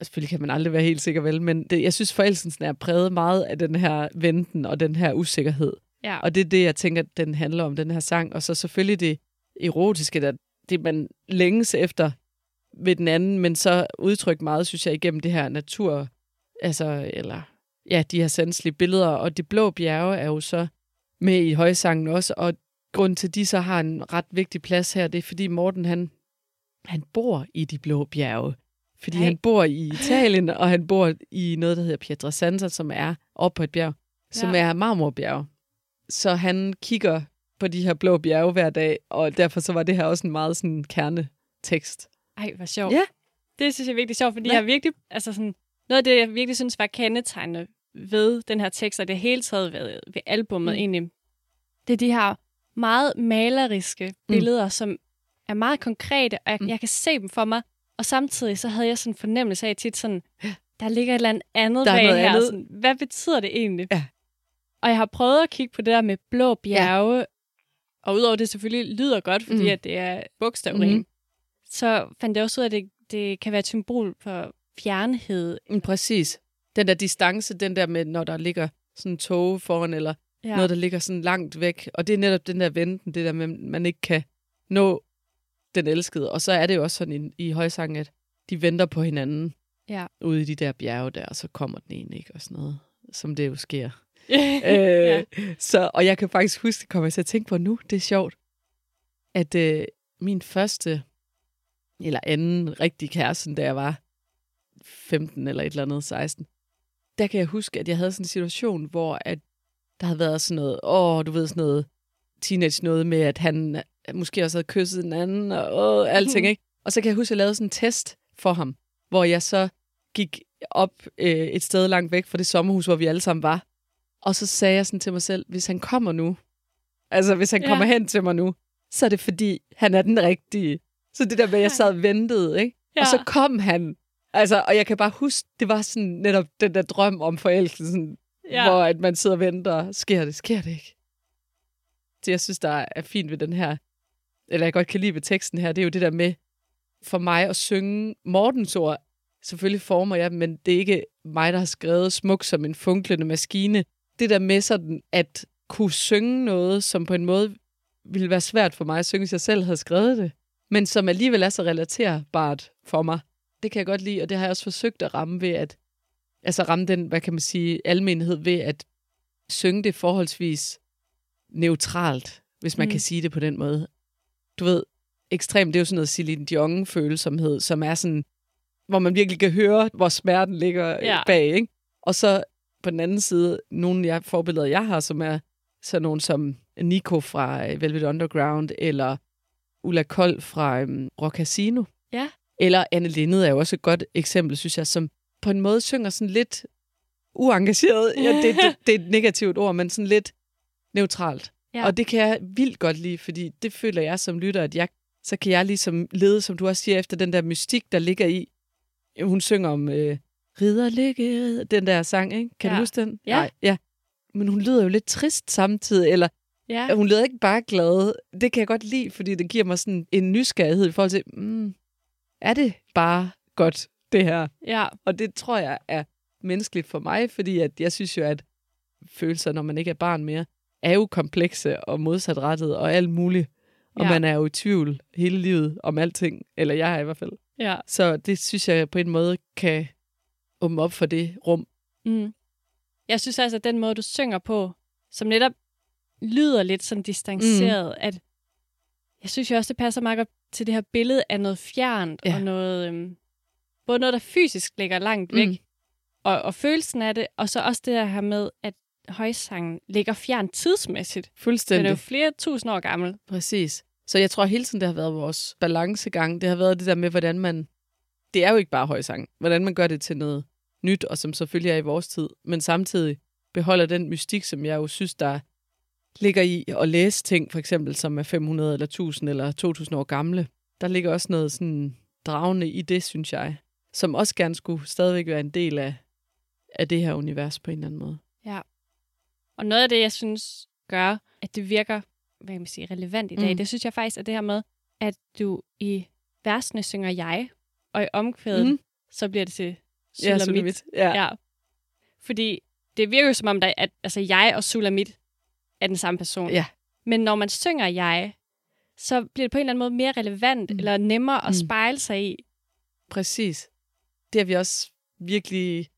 Og Selvfølgelig kan man aldrig være helt sikker, vel, men det, jeg synes, forelskelsen er præget meget af den her venten og den her usikkerhed. Ja. Og det er det, jeg tænker, den handler om, den her sang. Og så selvfølgelig det erotiske, der, det man længes efter ved den anden, men så udtrykt meget, synes jeg, igennem det her natur, altså, eller ja, de her sanselige billeder. Og de blå bjerge er jo så med i højsangen også, og grunden til, at de så har en ret vigtig plads her, det er, fordi Morten, han, han bor i de blå bjerge. Fordi Nej. han bor i Italien, og han bor i noget, der hedder Pietrasanta, som er oppe på et bjerg, som Ja. er marmorbjerg. Så han kigger på de her blå bjerge hver dag, og derfor så var det her også en meget sådan kernetekst. Ej, hvor sjovt. Ja. Det synes jeg er virkelig sjovt, fordi Ja. jeg virkelig, altså sådan, noget af det, jeg virkelig synes var kendetegnende ved den her tekst, og det hele taget ved, ved albummet Mm. mm. egentlig, det er de her meget maleriske billeder, mm. som er meget konkrete, og jeg, Mm. mm. jeg kan se dem for mig. Og samtidig så havde jeg sådan en fornemmelse af tit sådan, der ligger et eller andet andet Der er bag her. andet. Sådan, hvad betyder det egentlig? Ja. Og jeg har prøvet at kigge på det der med blå bjerge, ja. og udover det selvfølgelig lyder godt, fordi Mm. mm. at det er bogstavrim, Mhm. Så fandt jeg også ud af, at det, det kan være et symbol for fjernhed. Mm, præcis. Den der distance, den der med, når der ligger sådan en tog foran, eller ja. Ja. noget, der ligger sådan langt væk. Og det er netop den der venten, det der med, at man ikke kan nå den elskede. Og så er det jo også sådan i, i højsangen, at de venter på hinanden Ja. ude i de der bjerge der, og så kommer den ene, ikke? Og sådan noget, som det jo sker. [laughs] ja. øh, så, og jeg kan faktisk huske, det kommer jeg til at tænke på nu, det er sjovt, at øh, min første eller anden rigtig kæreste, da jeg var 15 eller et eller andet, 16, der kan jeg huske, at jeg havde sådan en situation, hvor at der havde været sådan noget, åh, du ved sådan noget teenage noget med, at han måske også havde kysset en anden, og åh, alting, Mhm. ikke? Og så kan jeg huske, at jeg lavede sådan en test for ham, hvor jeg så gik op øh, et sted langt væk fra det sommerhus, hvor vi alle sammen var. Og så sagde jeg sådan til mig selv, hvis han kommer nu, altså hvis han Ja. ja. kommer hen til mig nu, så er det fordi, han er den rigtige. Så det der med, at jeg sad og ventede, ikke? Ja. Og så kom han. Altså, og jeg kan bare huske, det var sådan netop den der drøm om forelskelsen, ja. hvor at man sidder og venter, sker det, sker det ikke? Det, jeg synes, der er fint ved den her, eller jeg godt kan lide ved teksten her, det er jo det der med, for mig at synge Mortens ord, selvfølgelig former jeg men det er ikke mig, der har skrevet smuk som en funklende maskine. Det der med sådan at kunne synge noget, som på en måde ville være svært for mig at synge, hvis jeg selv havde skrevet det, men som alligevel er så relaterbart for mig. Det kan jeg godt lide, og det har jeg også forsøgt at ramme ved at, altså ramme den, hvad kan man sige, almenhed ved at synge det forholdsvis neutralt, hvis man Mm. kan sige det på den måde. Du ved, ekstremt, det er jo sådan noget Celine Dion-følsomhed, som er sådan, hvor man virkelig kan høre, hvor smerten ligger Ja. bag, ikke? Og så på den anden side, nogle jeg, forbilleder, jeg har, som er sådan nogen som Nico fra øh, Velvet Underground, eller Ulla Kold fra øhm, Rock Casino. Ja. Eller Anne Lindet er jo også et godt eksempel, synes jeg, som på en måde synger sådan lidt uengageret. Ja, det, det, [laughs] det er et negativt ord, men sådan lidt neutralt. Ja. Og det kan jeg vildt godt lide, fordi det føler jeg som lytter, at jeg, så kan jeg ligesom lede, som du også siger, efter den der mystik, der ligger i. Hun synger om øh, ridder ligge, den der sang, ikke? Kan Ja. du huske den? Ja. Nej, ja. Men hun lyder jo lidt trist samtidig, eller ja. hun lyder ikke bare glad. Det kan jeg godt lide, fordi det giver mig sådan en nysgerrighed i forhold til, mm, er det bare godt, det her? ja. Og det tror jeg er menneskeligt for mig, fordi at jeg synes jo, at følelser, når man ikke er barn mere, er jo komplekse og modsatrettede og alt muligt. Og ja. man er jo i tvivl hele livet om alting, eller jeg er i hvert fald. ja. Så det synes jeg på en måde kan åbne op for det rum. Mm. Jeg synes altså, at den måde, du synger på, som netop lyder lidt sådan distanceret, mm. at jeg synes jo også, det passer meget godt til det her billede af noget fjernt, ja. Og noget, øhm, både noget, der fysisk ligger langt væk, mm. Mm. og, og følelsen af det, og så også det her med, at højsangen ligger fjernt tidsmæssigt. Den Fuldstændig. er jo flere tusind år gammel. Præcis. Så jeg tror hele tiden, det har været vores balancegang. Det har været det der med, hvordan man... Det er jo ikke bare højsang. Hvordan man gør det til noget nyt, og som selvfølgelig er i vores tid. Men samtidig beholder den mystik, som jeg jo synes, der ligger i at læse ting, for eksempel, som er 500 eller 1000 eller 2000 år gamle. Der ligger også noget sådan dragende i det, synes jeg. Som også gerne skulle stadigvæk være en del af, af det her univers på en eller anden måde. Og noget af det, jeg synes gør, at det virker hvad kan man sige, relevant i dag, mm. Det synes jeg faktisk er det her med, at du i versene synger jeg, og i omkvædet, mm. Så bliver det til Ja, Sulamit. Sulamit. Ja. Ja. Fordi det virker jo som om, der, at altså, jeg og Sulamit er den samme person. Ja. Men når man synger jeg, så bliver det på en eller anden måde mere relevant, mm. Eller nemmere at Mm. spejle sig i. Præcis. Det har vi også virkelig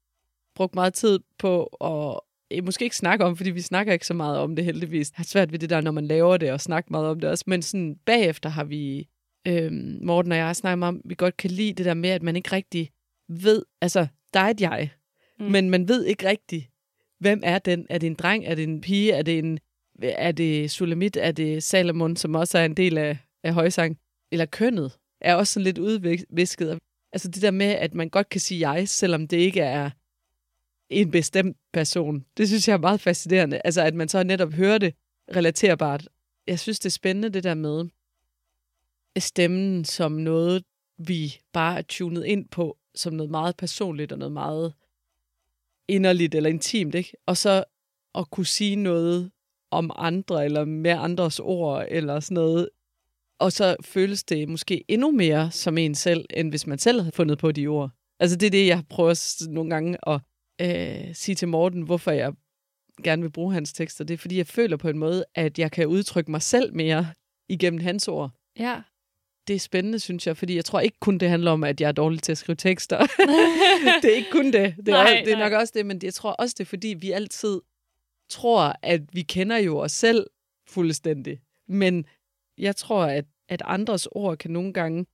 brugt meget tid på at eh, måske ikke snakke om, fordi vi snakker ikke så meget om det heldigvis. Jeg har svært ved det der, når man laver det, og snakke meget om det også. Men sådan bagefter har vi, øhm, Morten og jeg, snakket om, at vi godt kan lide det der med, at man ikke rigtig ved, altså, der er et jeg, mm. men man ved ikke rigtig, hvem er den? Er det en dreng? Er det en pige? Er det en er det Sulamit? Er det Salomon, som også er en del af, af højsang? Eller kønnet er også sådan lidt udvisket. Altså det der med, at man godt kan sige jeg, selvom det ikke er en bestemt person. Det synes jeg er meget fascinerende. Altså at man så netop hører det relaterbart jeg synes, det er spændende det der med stemmen som noget, vi bare er tunet ind på, som noget meget personligt og noget meget inderligt eller intimt, ikke? Og så at kunne sige noget om andre, eller med andres ord, eller sådan noget. Og så føles det måske endnu mere som en selv, end hvis man selv havde fundet på de ord. Altså det er det, jeg prøver nogle gange at øh, sige til Morten, hvorfor jeg gerne vil bruge hans tekster. Det er, fordi jeg føler på en måde, at jeg kan udtrykke mig selv mere igennem hans ord. Ja. Det er spændende, synes jeg, fordi jeg tror ikke kun, det handler om, at jeg er dårlig til at skrive tekster. [laughs] det er ikke kun det. Det er, Nej, nej, det er nej. nok også det, men jeg tror også, det er, fordi vi altid tror, at vi kender jo os selv fuldstændig. Men jeg tror, at, at andres ord kan nogle gange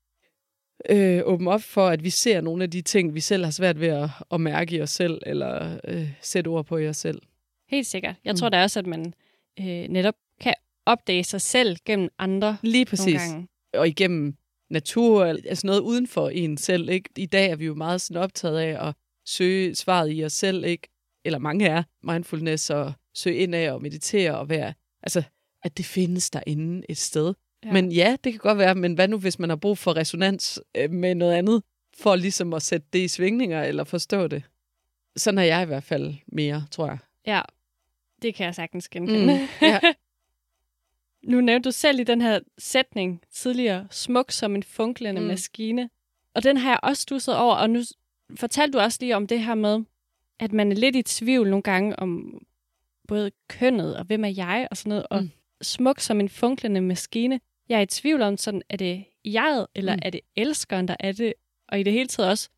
øh, åbne op for, at vi ser nogle af de ting, vi selv har svært ved at, at mærke i os selv, eller øh, sætte ord på i os selv. Helt sikkert. Jeg Mm. tror da også, at man øh, netop kan opdage sig selv gennem andre Lige nogle præcis. gange. og igennem natur, altså noget uden for en selv. Ikke? I dag er vi jo meget sådan optaget af at søge svaret i os selv, ikke? Eller mange er mindfulness og søge ind af og meditere og være, altså at det findes derinde et sted. Ja. Men ja, det kan godt være, men hvad nu hvis man har brug for resonans øh, med noget andet, for ligesom at sætte det i svingninger eller forstå det? Sådan er jeg i hvert fald mere, tror jeg. Ja, det kan jeg sagtens genkende. Mm, [laughs] ja. nu nævnte du selv i den her sætning tidligere, smuk som en funklende mm. Maskine. Og den har jeg også stusset over, og nu fortalte du også lige om det her med, at man er lidt i tvivl nogle gange om både kønnet og hvem er jeg og sådan noget. Og Mm. smuk som en funklende maskine. Jeg er i tvivl om, sådan, er det jeget, eller mm. Er det elskeren, der er det? Og i det hele taget også,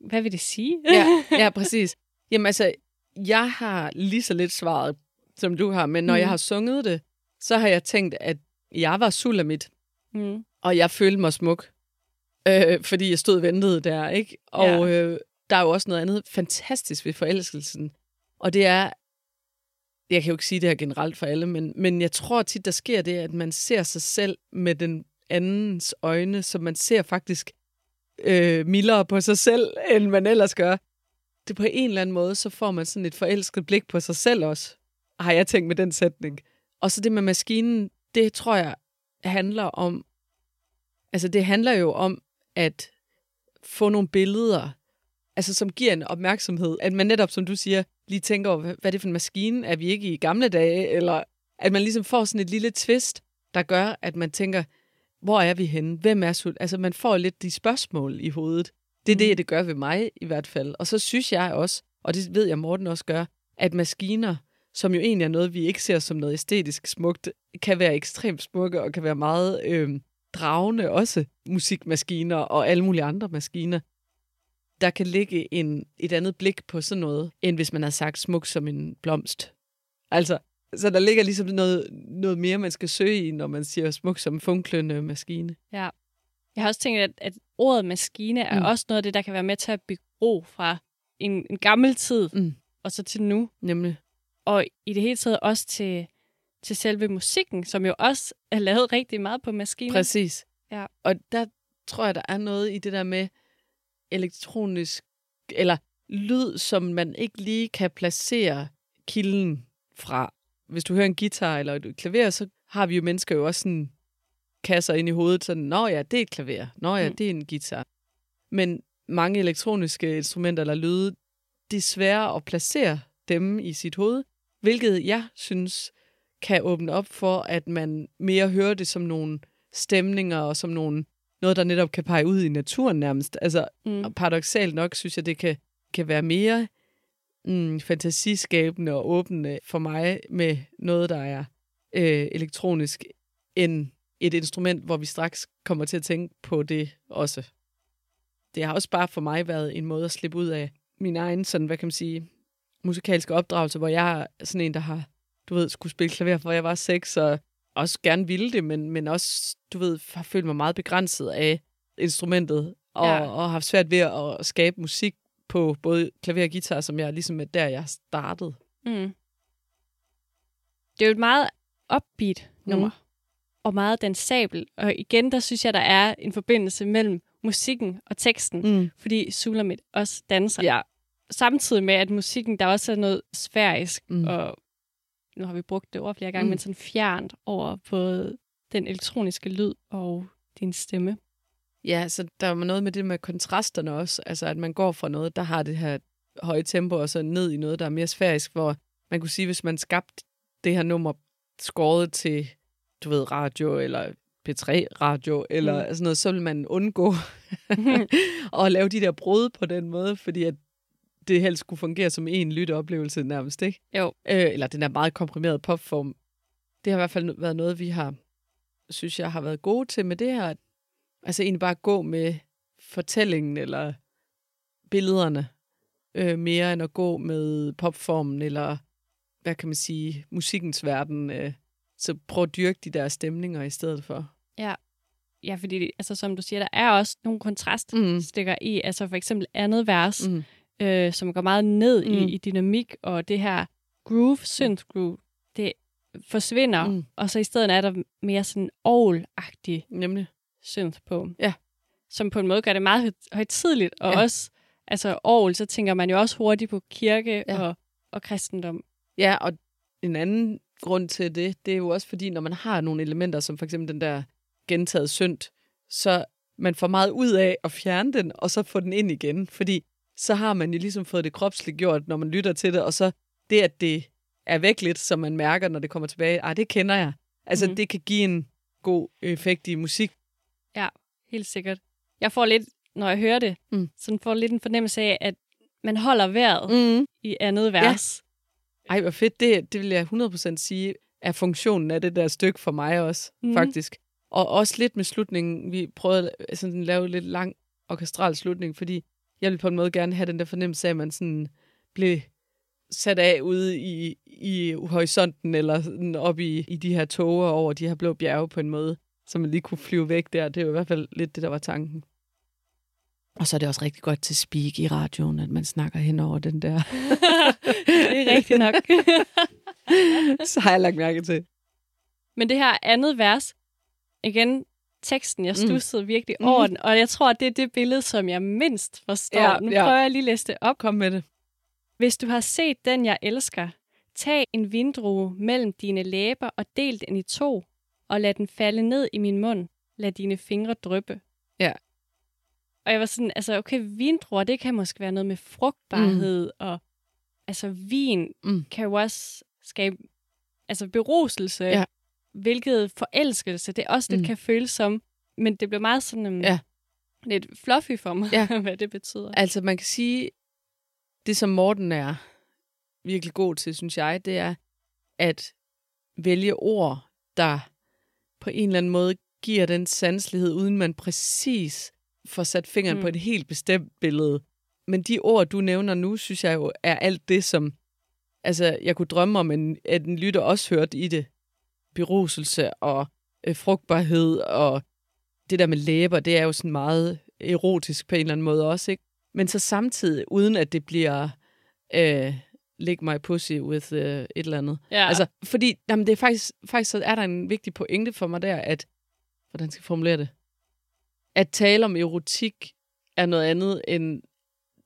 hvad vil det sige? ja, [laughs] ja, præcis. Jamen altså, jeg har lige så lidt svaret, som du har, men når Mm. mm. jeg har sunget det, så har jeg tænkt, at jeg var Sulamit, mm. og jeg følte mig smuk, øh, fordi jeg stod og ventede der, ikke? Og Ja. øh, der er jo også noget andet fantastisk ved forelskelsen, og det er, jeg kan jo ikke sige det her generelt for alle, men, men jeg tror tit, der sker det, at man ser sig selv med den andens øjne, så man ser faktisk øh, mildere på sig selv, end man ellers gør. Det på en eller anden måde, så får man sådan et forelsket blik på sig selv også, har jeg tænkt med den sætning. Og så det med maskinen, det tror jeg handler om, altså det handler jo om at få nogle billeder, altså som giver en opmærksomhed, at man netop, som du siger, lige tænker over, hvad er det for en maskine? Er vi ikke i gamle dage? Eller at man ligesom får sådan et lille twist, der gør, at man tænker, hvor er vi henne? Hvem er sult? Altså man får lidt de spørgsmål i hovedet. Det er Mm. det, det gør ved mig i hvert fald. Og så synes jeg også, og det ved jeg Morten også gør, at maskiner, som jo egentlig er noget, vi ikke ser som noget æstetisk smukt, kan være ekstremt smukke og kan være meget øh, dragende også. Musikmaskiner og alle mulige andre maskiner. Der kan ligge en, et andet blik på sådan noget, end hvis man har sagt smuk som en blomst. Altså, så der ligger ligesom noget, noget mere, man skal søge i, når man siger smuk som en funklende maskine. Ja. Jeg har også tænkt, at, at ordet maskine er mm. Også noget af det, der kan være med til at bygge ro fra en, en gammel tid Mm. og så til nu. Nemlig. Og i det hele taget også til, til selve musikken, som jo også er lavet rigtig meget på maskiner. Præcis. Ja. Og der tror jeg, der er noget i det der med elektronisk, eller lyd, som man ikke lige kan placere kilden fra. Hvis du hører en guitar eller et klaver, så har vi jo mennesker jo også sådan kasser ind i hovedet, sådan, nå ja, det er et klaver, nå ja, Mm. det er en guitar. Men mange elektroniske instrumenter eller lyde, det er sværere at placere dem i sit hoved, hvilket jeg synes kan åbne op for, at man mere hører det som nogle stemninger og som nogle, noget, der netop kan pege ud i naturen nærmest. Altså, Mm. paradoxalt nok synes jeg, det kan, kan være mere mm, fantasiskabende og åbende for mig med noget, der er øh, elektronisk, end et instrument, hvor vi straks kommer til at tænke på det også. Det har også bare for mig været en måde at slippe ud af min egen, sådan, hvad kan man sige, musikalske opdragelse, hvor jeg er sådan en, der har, du ved, skulle spille klaver, fra jeg var seks, og også gerne ville det, men, men også, du ved, har følt mig meget begrænset af instrumentet, og, Ja. og har haft svært ved at skabe musik på både klaver og guitar, som jeg ligesom er der, jeg startede. Mm. Det er jo et meget upbeat nummer, Mm. og meget dansabel. Og igen, der synes jeg, der er en forbindelse mellem musikken og teksten, Mm. fordi Sulamit også danser. Ja, Samtidig med, at musikken, der også er noget sfærisk Mm. og nu har vi brugt det ord flere gange, Mm. men sådan fjernt over både den elektroniske lyd og din stemme. Ja, så der er noget med det med kontrasterne også. Altså, at man går fra noget, der har det her høje tempo, og så ned i noget, der er mere sfærisk, hvor man kunne sige, hvis man skabte det her nummer skåret til, du ved, radio, eller P3-radio, eller mm. sådan noget, så vil man undgå [laughs] [laughs] at lave de der brud på den måde, fordi at det helst skulle fungere som en lytteoplevelse nærmest, ikke? Jo. Øh, eller den der meget komprimerede popform. Det har i hvert fald været noget, vi har, synes jeg, har været gode til med det her. Altså egentlig bare gå med fortællingen eller billederne, øh, mere end at gå med popformen eller, hvad kan man sige, musikkens verden. Øh. Så prøv at dyrke de der stemninger i stedet for. Ja, fordi altså, som du siger, der er også nogle kontraststikker mm. i. Altså for eksempel andet vers, Mm. Øh, som går meget ned mm. I, i dynamik, og det her groove, synth groove, det forsvinder, mm. Og så i stedet er der mere sådan ovl-agtig Nemlig. synth på. Ja. Som på en måde gør det meget høj- højtidligt, og Ja. også, altså ovl, så tænker man jo også hurtigt på kirke Ja. og, og kristendom. Ja, og en anden grund til det, det er jo også fordi, når man har nogle elementer, som for eksempel den der gentaget synd, så man får meget ud af at fjerne den, og så få den ind igen. Fordi så har man jo ligesom fået det kropsligt gjort, når man lytter til det, og så det, at det er væk lidt, som man mærker, når det kommer tilbage, ah, det kender jeg. Altså, Mhm. mm. det kan give en god effekt i musik. Helt sikkert. Jeg får lidt, når jeg hører det, Mm. sådan får lidt en fornemmelse af, at man holder vejret Mm. i andet vers. Ej, hvor fedt. Det, det vil jeg 100% sige er funktionen af det der stykke for mig også, mm. faktisk. Og også lidt med slutningen. Vi prøvede at sådan, lave lidt lang orkestral slutning, fordi jeg vil på en måde gerne have den der fornemmelse af, at man sådan blev sat af ude i, i horisonten, eller sådan op i, i de her toger over de her blå bjerge på en måde, så man lige kunne flyve væk der. Det er jo i hvert fald lidt det, der var tanken. Og så er det også rigtig godt til speak i radioen, at man snakker hen over den der. [laughs] det er rigtigt nok. [laughs] så har jeg lagt mærke til. Men det her andet vers, igen, teksten, jeg Mm. stussede virkelig Mm. over den, og jeg tror, det er det billede, som jeg mindst forstår. Ja, nu ja. prøver jeg lige at læse det op. Kom med det. Hvis du har set den, jeg elsker, tag en vindrue mellem dine læber og del den i to, og lad den falde ned i min mund. Lad dine fingre dryppe. Ja. Og jeg var sådan, altså okay, vindruer, det kan måske være noget med frugtbarhed, mm. og altså vin Mm. kan jo også skabe altså beruselse, Ja. Hvilket forelskelse, det er også lidt Mm. kan føles som, men det blev meget sådan um, Ja. lidt fluffy for mig, Ja. [laughs] hvad det betyder. Altså, man kan sige, det som Morten er virkelig god til, synes jeg, det er at vælge ord, der på en eller anden måde giver den sanslighed, uden man præcis får sat fingeren mm. på et helt bestemt billede. Men de ord, du nævner nu, synes jeg jo er alt det, som altså, jeg kunne drømme om, en, at en lytter også hørte i det. Beruselse og øh, frugtbarhed og det der med læber, det er jo sådan meget erotisk på en eller anden måde også, ikke? Men så samtidig, uden at det bliver øh, lick my pussy with øh, et eller andet. Ja. Altså, fordi jamen, det er faktisk, faktisk så er der en vigtig pointe for mig der, at, hvordan skal jeg formulere det? At tale om erotik er noget andet end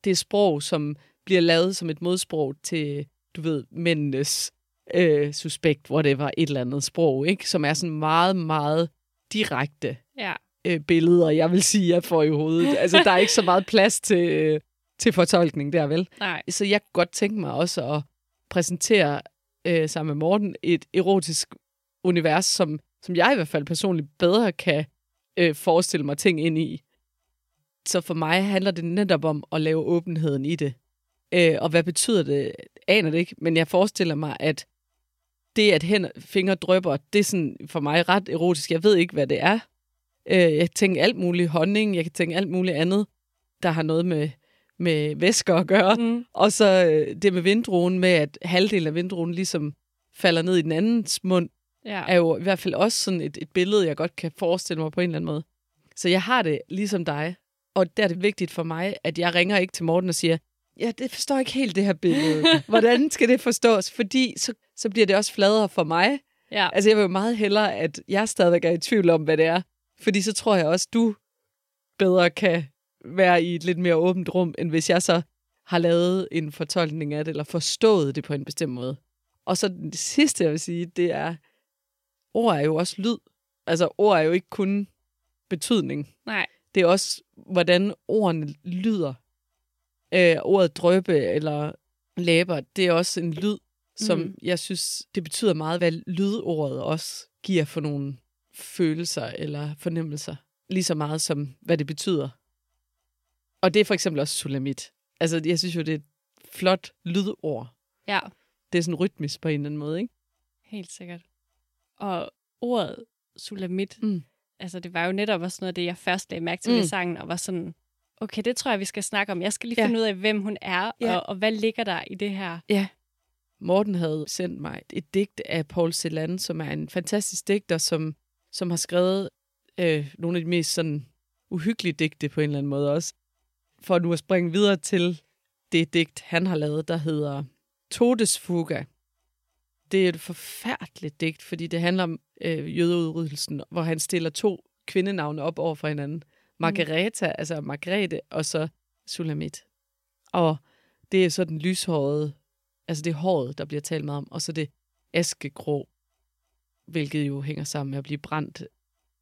det sprog, som bliver lavet som et modsprog til, du ved, mændenes øh, suspekt, whatever, et eller andet sprog, ikke? Som er sådan meget, meget direkte ja. øh, billeder, jeg vil sige, jeg får i hovedet. Altså, der er ikke så meget plads til, øh, til fortolkning der, vel? Nej. Så jeg kunne godt tænke mig også at præsentere øh, sammen med Morten et erotisk univers, som, som jeg i hvert fald personligt bedre kan øh, forestille mig ting ind i. Så for mig handler det netop om at lave åbenheden i det. Øh, og hvad betyder det? Aner det ikke, men jeg forestiller mig, at det, at hænder, fingre drøber, det er sådan for mig ret erotisk. Jeg ved ikke, hvad det er. Øh, jeg kan tænke alt muligt honning, jeg kan tænke alt muligt andet, der har noget med, med væsker at gøre. Mm. Og så øh, det med vindruen, med at halvdelen af vindruen ligesom falder ned i den andens mund, Ja. er jo i hvert fald også sådan et, et billede, jeg godt kan forestille mig på en eller anden måde. Så jeg har det ligesom dig, og der er det vigtigt for mig, at jeg ringer ikke til Morten og siger, ja, det forstår ikke helt det her billede. [laughs] Hvordan skal det forstås? Fordi så, så bliver det også fladere for mig. ja. Altså, jeg vil jo meget hellere, at jeg stadigvæk er i tvivl om, hvad det er. Fordi så tror jeg også, du bedre kan være i et lidt mere åbent rum, end hvis jeg så har lavet en fortolkning af det, eller forstået det på en bestemt måde. Og så det sidste, jeg vil sige, det er, ord er jo også lyd. Altså, ord er jo ikke kun betydning. Nej. Det er også, hvordan ordene lyder. Øh, ordet drøbe eller læber, det er også en lyd, som mm. jeg synes, det betyder meget, hvad lydordet også giver for nogle følelser eller fornemmelser. Lige så meget som, hvad det betyder. Og det er for eksempel også sulamit. Altså, jeg synes jo, det er et flot lydord. Ja, Det er sådan rytmisk på en eller anden måde, ikke? helt sikkert. Og ordet sulamit, Mm. altså det var jo netop også noget af det, jeg først lagde mærke til mm. ved sangen, og var sådan, okay, det tror jeg, vi skal snakke om. Jeg skal lige Ja. finde ud af, hvem hun er, Ja. og, og hvad ligger der i det her. Ja. Morten havde sendt mig et digt af Paul Celan, som er en fantastisk digter, som, som har skrevet øh, nogle af de mest sådan uhyggelige digte på en eller anden måde også. For nu at springe videre til det digt, han har lavet, der hedder Todesfuga. Det er et forfærdeligt digt, fordi det handler om øh, jødeudryddelsen, hvor han stiller to kvindenavne op over for hinanden. Margareta, mm. altså Margrethe, og så Sulamit. Og det er så den lyshårede, altså det er håret, der bliver talt meget om, og så det askegrå, hvilket jo hænger sammen med at blive brændt,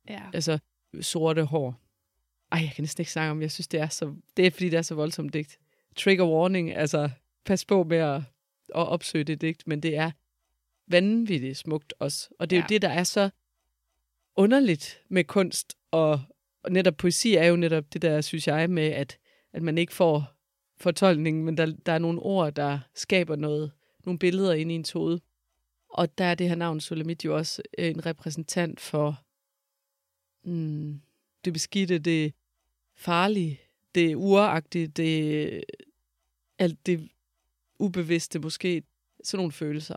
Ja. altså sorte hår. Ej, jeg kan næsten ikke snakke om, jeg synes, det er så, det er fordi, det er så voldsomt digt. Trigger warning, altså pas på med at, at opsøge det digt, men det er vanvittigt smukt også. Og det er ja. Jo det, der er så underligt med kunst, og, og netop poesi er jo netop det der, synes jeg, med at, at man ikke får fortolkning, men der, der er nogle ord, der skaber noget, nogle billeder ind i ens hoved. Og der er det her navn Sulamit jo også øh, en repræsentant for mm, det beskidte, det farlige, det uragtige, det alt det ubevidste måske, sådan nogle følelser.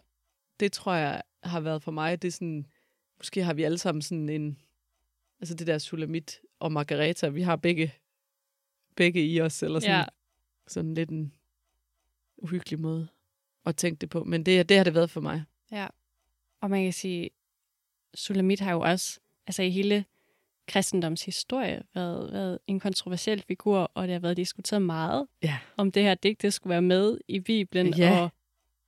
Det tror jeg har været for mig, det er sådan, måske har vi alle sammen sådan en, altså det der Sulamit og Margareta, vi har begge, begge i os, eller sådan, Ja sådan lidt en uhyggelig måde at tænke det på. Men det, det har det været for mig. Ja. Og man kan sige, Sulamit har jo også, altså i hele kristendoms historie, været, været en kontroversiel figur, og det har været diskuteret meget, Ja. om det her digt, det skulle være med i Bibelen, Ja. og,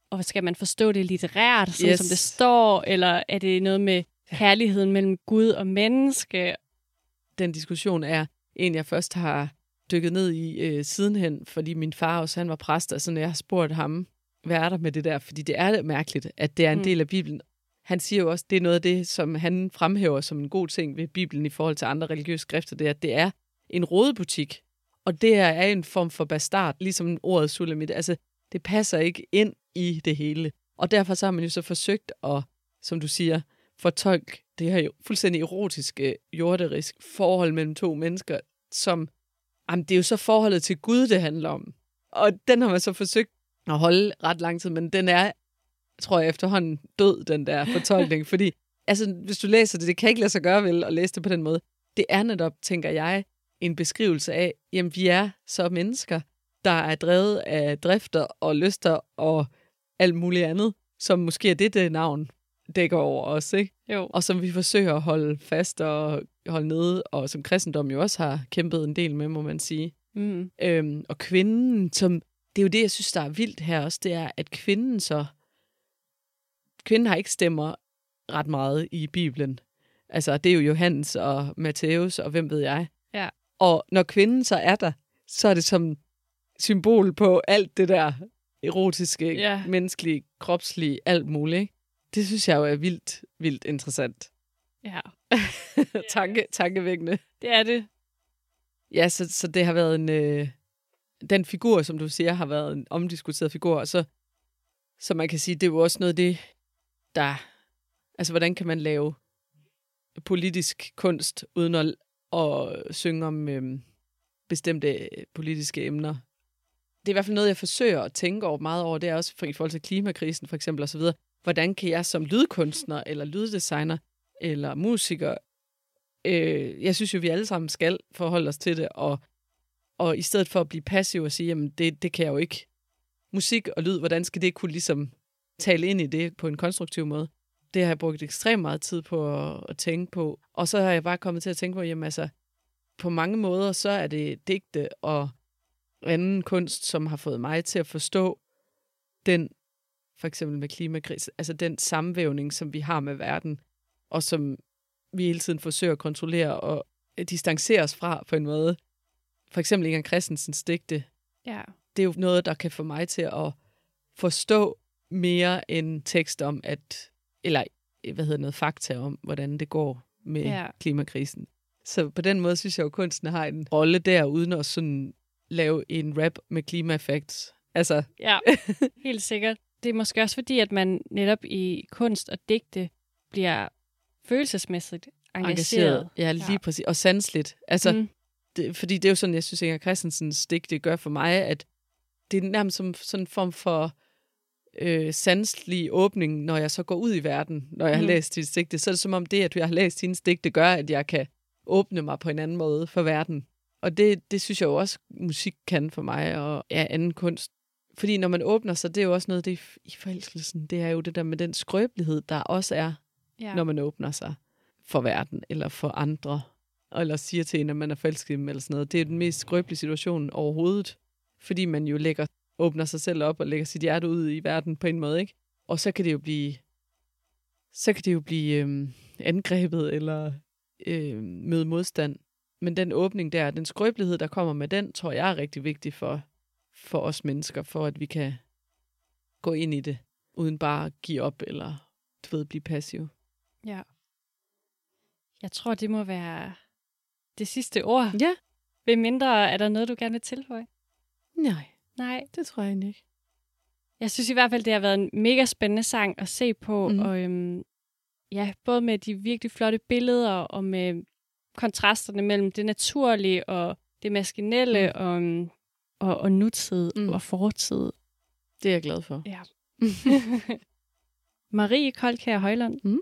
og skal man forstå det litterært, sådan Yes. som det står, eller er det noget med kærligheden mellem Gud og menneske? den diskussion er en, jeg først har dykket ned i øh, sidenhen, fordi min far også, han var præst, og så når jeg har spurgt ham, hvad er der med det der? Fordi det er mærkeligt, at det er en Mm. del af Bibelen. Han siger jo også, det er noget af det, som han fremhæver som en god ting ved Bibelen i forhold til andre religiøse skrifter, det er, at det er en rådebutik. Og det er en form for bastard, ligesom ordet sulamit. Altså, det passer ikke ind i det hele. Og derfor så har man jo så forsøgt at, som du siger, fortolke det her jo fuldstændig erotiske, jorderisk forhold mellem to mennesker, som, jamen, det er jo så forholdet til Gud, det handler om. Og den har man så forsøgt at holde ret lang tid, men den er, tror jeg, efterhånden død, den der fortolkning, [laughs] fordi, altså, hvis du læser det, det kan ikke lade sig gøre vel at læse det på den måde. Det er netop, tænker jeg, en beskrivelse af, jamen, vi er så mennesker, der er drevet af drifter og lyster og alt muligt andet, som måske er det, det navn dækker over os, ikke? Jo. og som vi forsøger at holde fast og holde nede, og som kristendom jo også har kæmpet en del med, må man sige. Mm. Øhm, og kvinden, som, det er jo det, jeg synes, der er vildt her også, det er, at kvinden så, kvinden har ikke stemmer ret meget i Bibelen. Altså, det er jo Johannes og Matthæus, og hvem ved jeg. Ja. Og når kvinden så er der, så er det som symbol på alt det der erotiske, Ja. menneskelige, kropslige, alt muligt. ikke? Det synes jeg jo er vildt, vildt interessant. Ja, [laughs] Tanke, tankevækkende. det er det. Ja, så, så det har været en... Øh, den figur, som du siger, har været en omdiskuteret figur, og så, så man kan sige, det er jo også noget af det, der... Altså, hvordan kan man lave politisk kunst, uden at, at synge om øh, bestemte politiske emner? Det er i hvert fald noget, jeg forsøger at tænke over meget over, det er også for, i forhold til klimakrisen for eksempel osv. Hvordan kan jeg som lydkunstner, eller lyddesigner, eller musiker, øh, jeg synes jo, vi alle sammen skal forholde os til det, og, og i stedet for at blive passiv og sige, jamen det, det kan jeg jo ikke. Musik og lyd, hvordan skal det kunne ligesom tale ind i det på en konstruktiv måde? Det har jeg brugt ekstremt meget tid på at, at tænke på. Og så har jeg bare kommet til at tænke på, jamen altså, på mange måder, så er det digte og anden kunst, som har fået mig til at forstå den for eksempel med klimakrisen, altså den samvævning, som vi har med verden, og som vi hele tiden forsøger at kontrollere og distancere os fra på en måde. For eksempel Inger Christensens digte, Ja. det er jo noget, der kan få mig til at forstå mere end tekst om, at, eller hvad hedder noget, fakta om, hvordan det går med Ja. ja. klimakrisen. Så på den måde synes jeg jo, at kunsten har en rolle der, uden at sådan lave en rap med klimaeffekt. Altså, Ja, [laughs] helt sikkert. Det er måske også fordi, at man netop i kunst og digte bliver følelsesmæssigt engageret. engageret. Ja, lige Ja. præcis. Og sansligt. Altså, Mm. mm. det, fordi det er jo sådan, jeg synes, Inger Christensens digte gør for mig, at det er nærmest som sådan en form for øh, sanselig åbning, når jeg så går ud i verden, når jeg har Mhm. læst hendes digte. Så er det som om det, at jeg har læst hendes digte, gør, at jeg kan åbne mig på en anden måde for verden. Og det, det synes jeg jo også, musik kan for mig, og ja, anden kunst. Fordi når man åbner sig, det er jo også noget, det i forelskelsen, det er jo det der med den skrøbelighed, der også er Ja. når man åbner sig for verden eller for andre, eller siger til en, at man er forelsket i dem eller sådan noget. Det er den mest skrøbelige situation overhovedet, fordi man jo lægger, åbner sig selv op og lægger sit hjerte ud i verden på en måde, ikke? Og så kan det jo blive, så kan det jo blive øhm, angrebet eller øhm, møde modstand. Men den åbning der, den skrøbelighed, der kommer med den, tror jeg er rigtig vigtig for, for os mennesker, for at vi kan gå ind i det, uden bare at give op eller du ved, blive passiv. ja. Jeg tror, det må være det sidste ord. Ja. Ved mindre, er der noget, du gerne vil tilføje? Nej, Nej. det tror jeg ikke. Jeg synes i hvert fald, det har været en mega spændende sang at se på. Mhm. Og øhm, ja, både med de virkelig flotte billeder og med kontrasterne mellem det naturlige og det maskinelle Mm. og, øhm, og, og nutid Mm. og fortid. Det er jeg glad for. Ja. [laughs] Marie Koldkær Højlund, Mhm.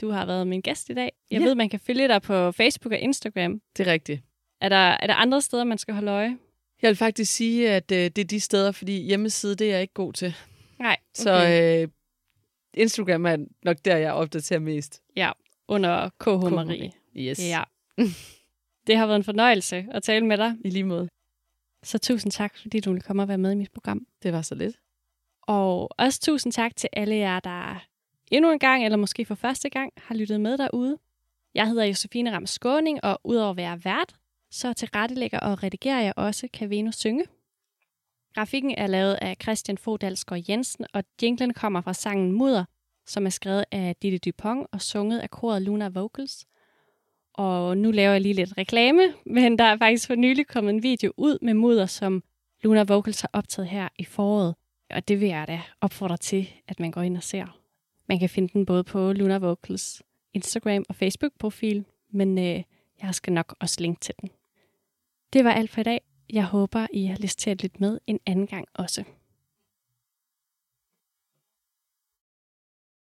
du har været min gæst i dag. Jeg Ja. ved, man kan følge dig på Facebook og Instagram. Det er rigtigt. Er der, er der andre steder, man skal holde øje? Jeg vil faktisk sige, at øh, det er de steder, fordi hjemmeside, det er jeg ikke god til. Nej, Så øh, Instagram er nok der, jeg opdaterer mest. under KH KH Marie. Yes. Ja. Det har været en fornøjelse at tale med dig. I lige måde. Så tusind tak, fordi du ville komme og være med i mit program. Det var så lidt. Og også tusind tak til alle jer, der endnu en gang, eller måske for første gang, har lyttet med derude. Jeg hedder Josefine Ram Skåning, og udover at være vært, så tilrettelægger og redigerer jeg også Kan Venus Synge. Grafikken er lavet af Christian Fodalsgaard Jensen, og jinglen kommer fra sangen Mudder, som er skrevet af Ditte Dupont og sunget af koret Luna Vocals. Og nu laver jeg lige lidt reklame, men der er faktisk for nylig kommet en video ud med Mudder, som Luna Vocals har optaget her i foråret. Og det vil jeg da opfordre til, at man går ind og ser. Man kan finde den både på Luna Vocals Instagram og Facebook-profil, men øh, jeg skal nok også linke til den. Det var alt for i dag. Jeg håber, I har lyst til at lytte med en anden gang også.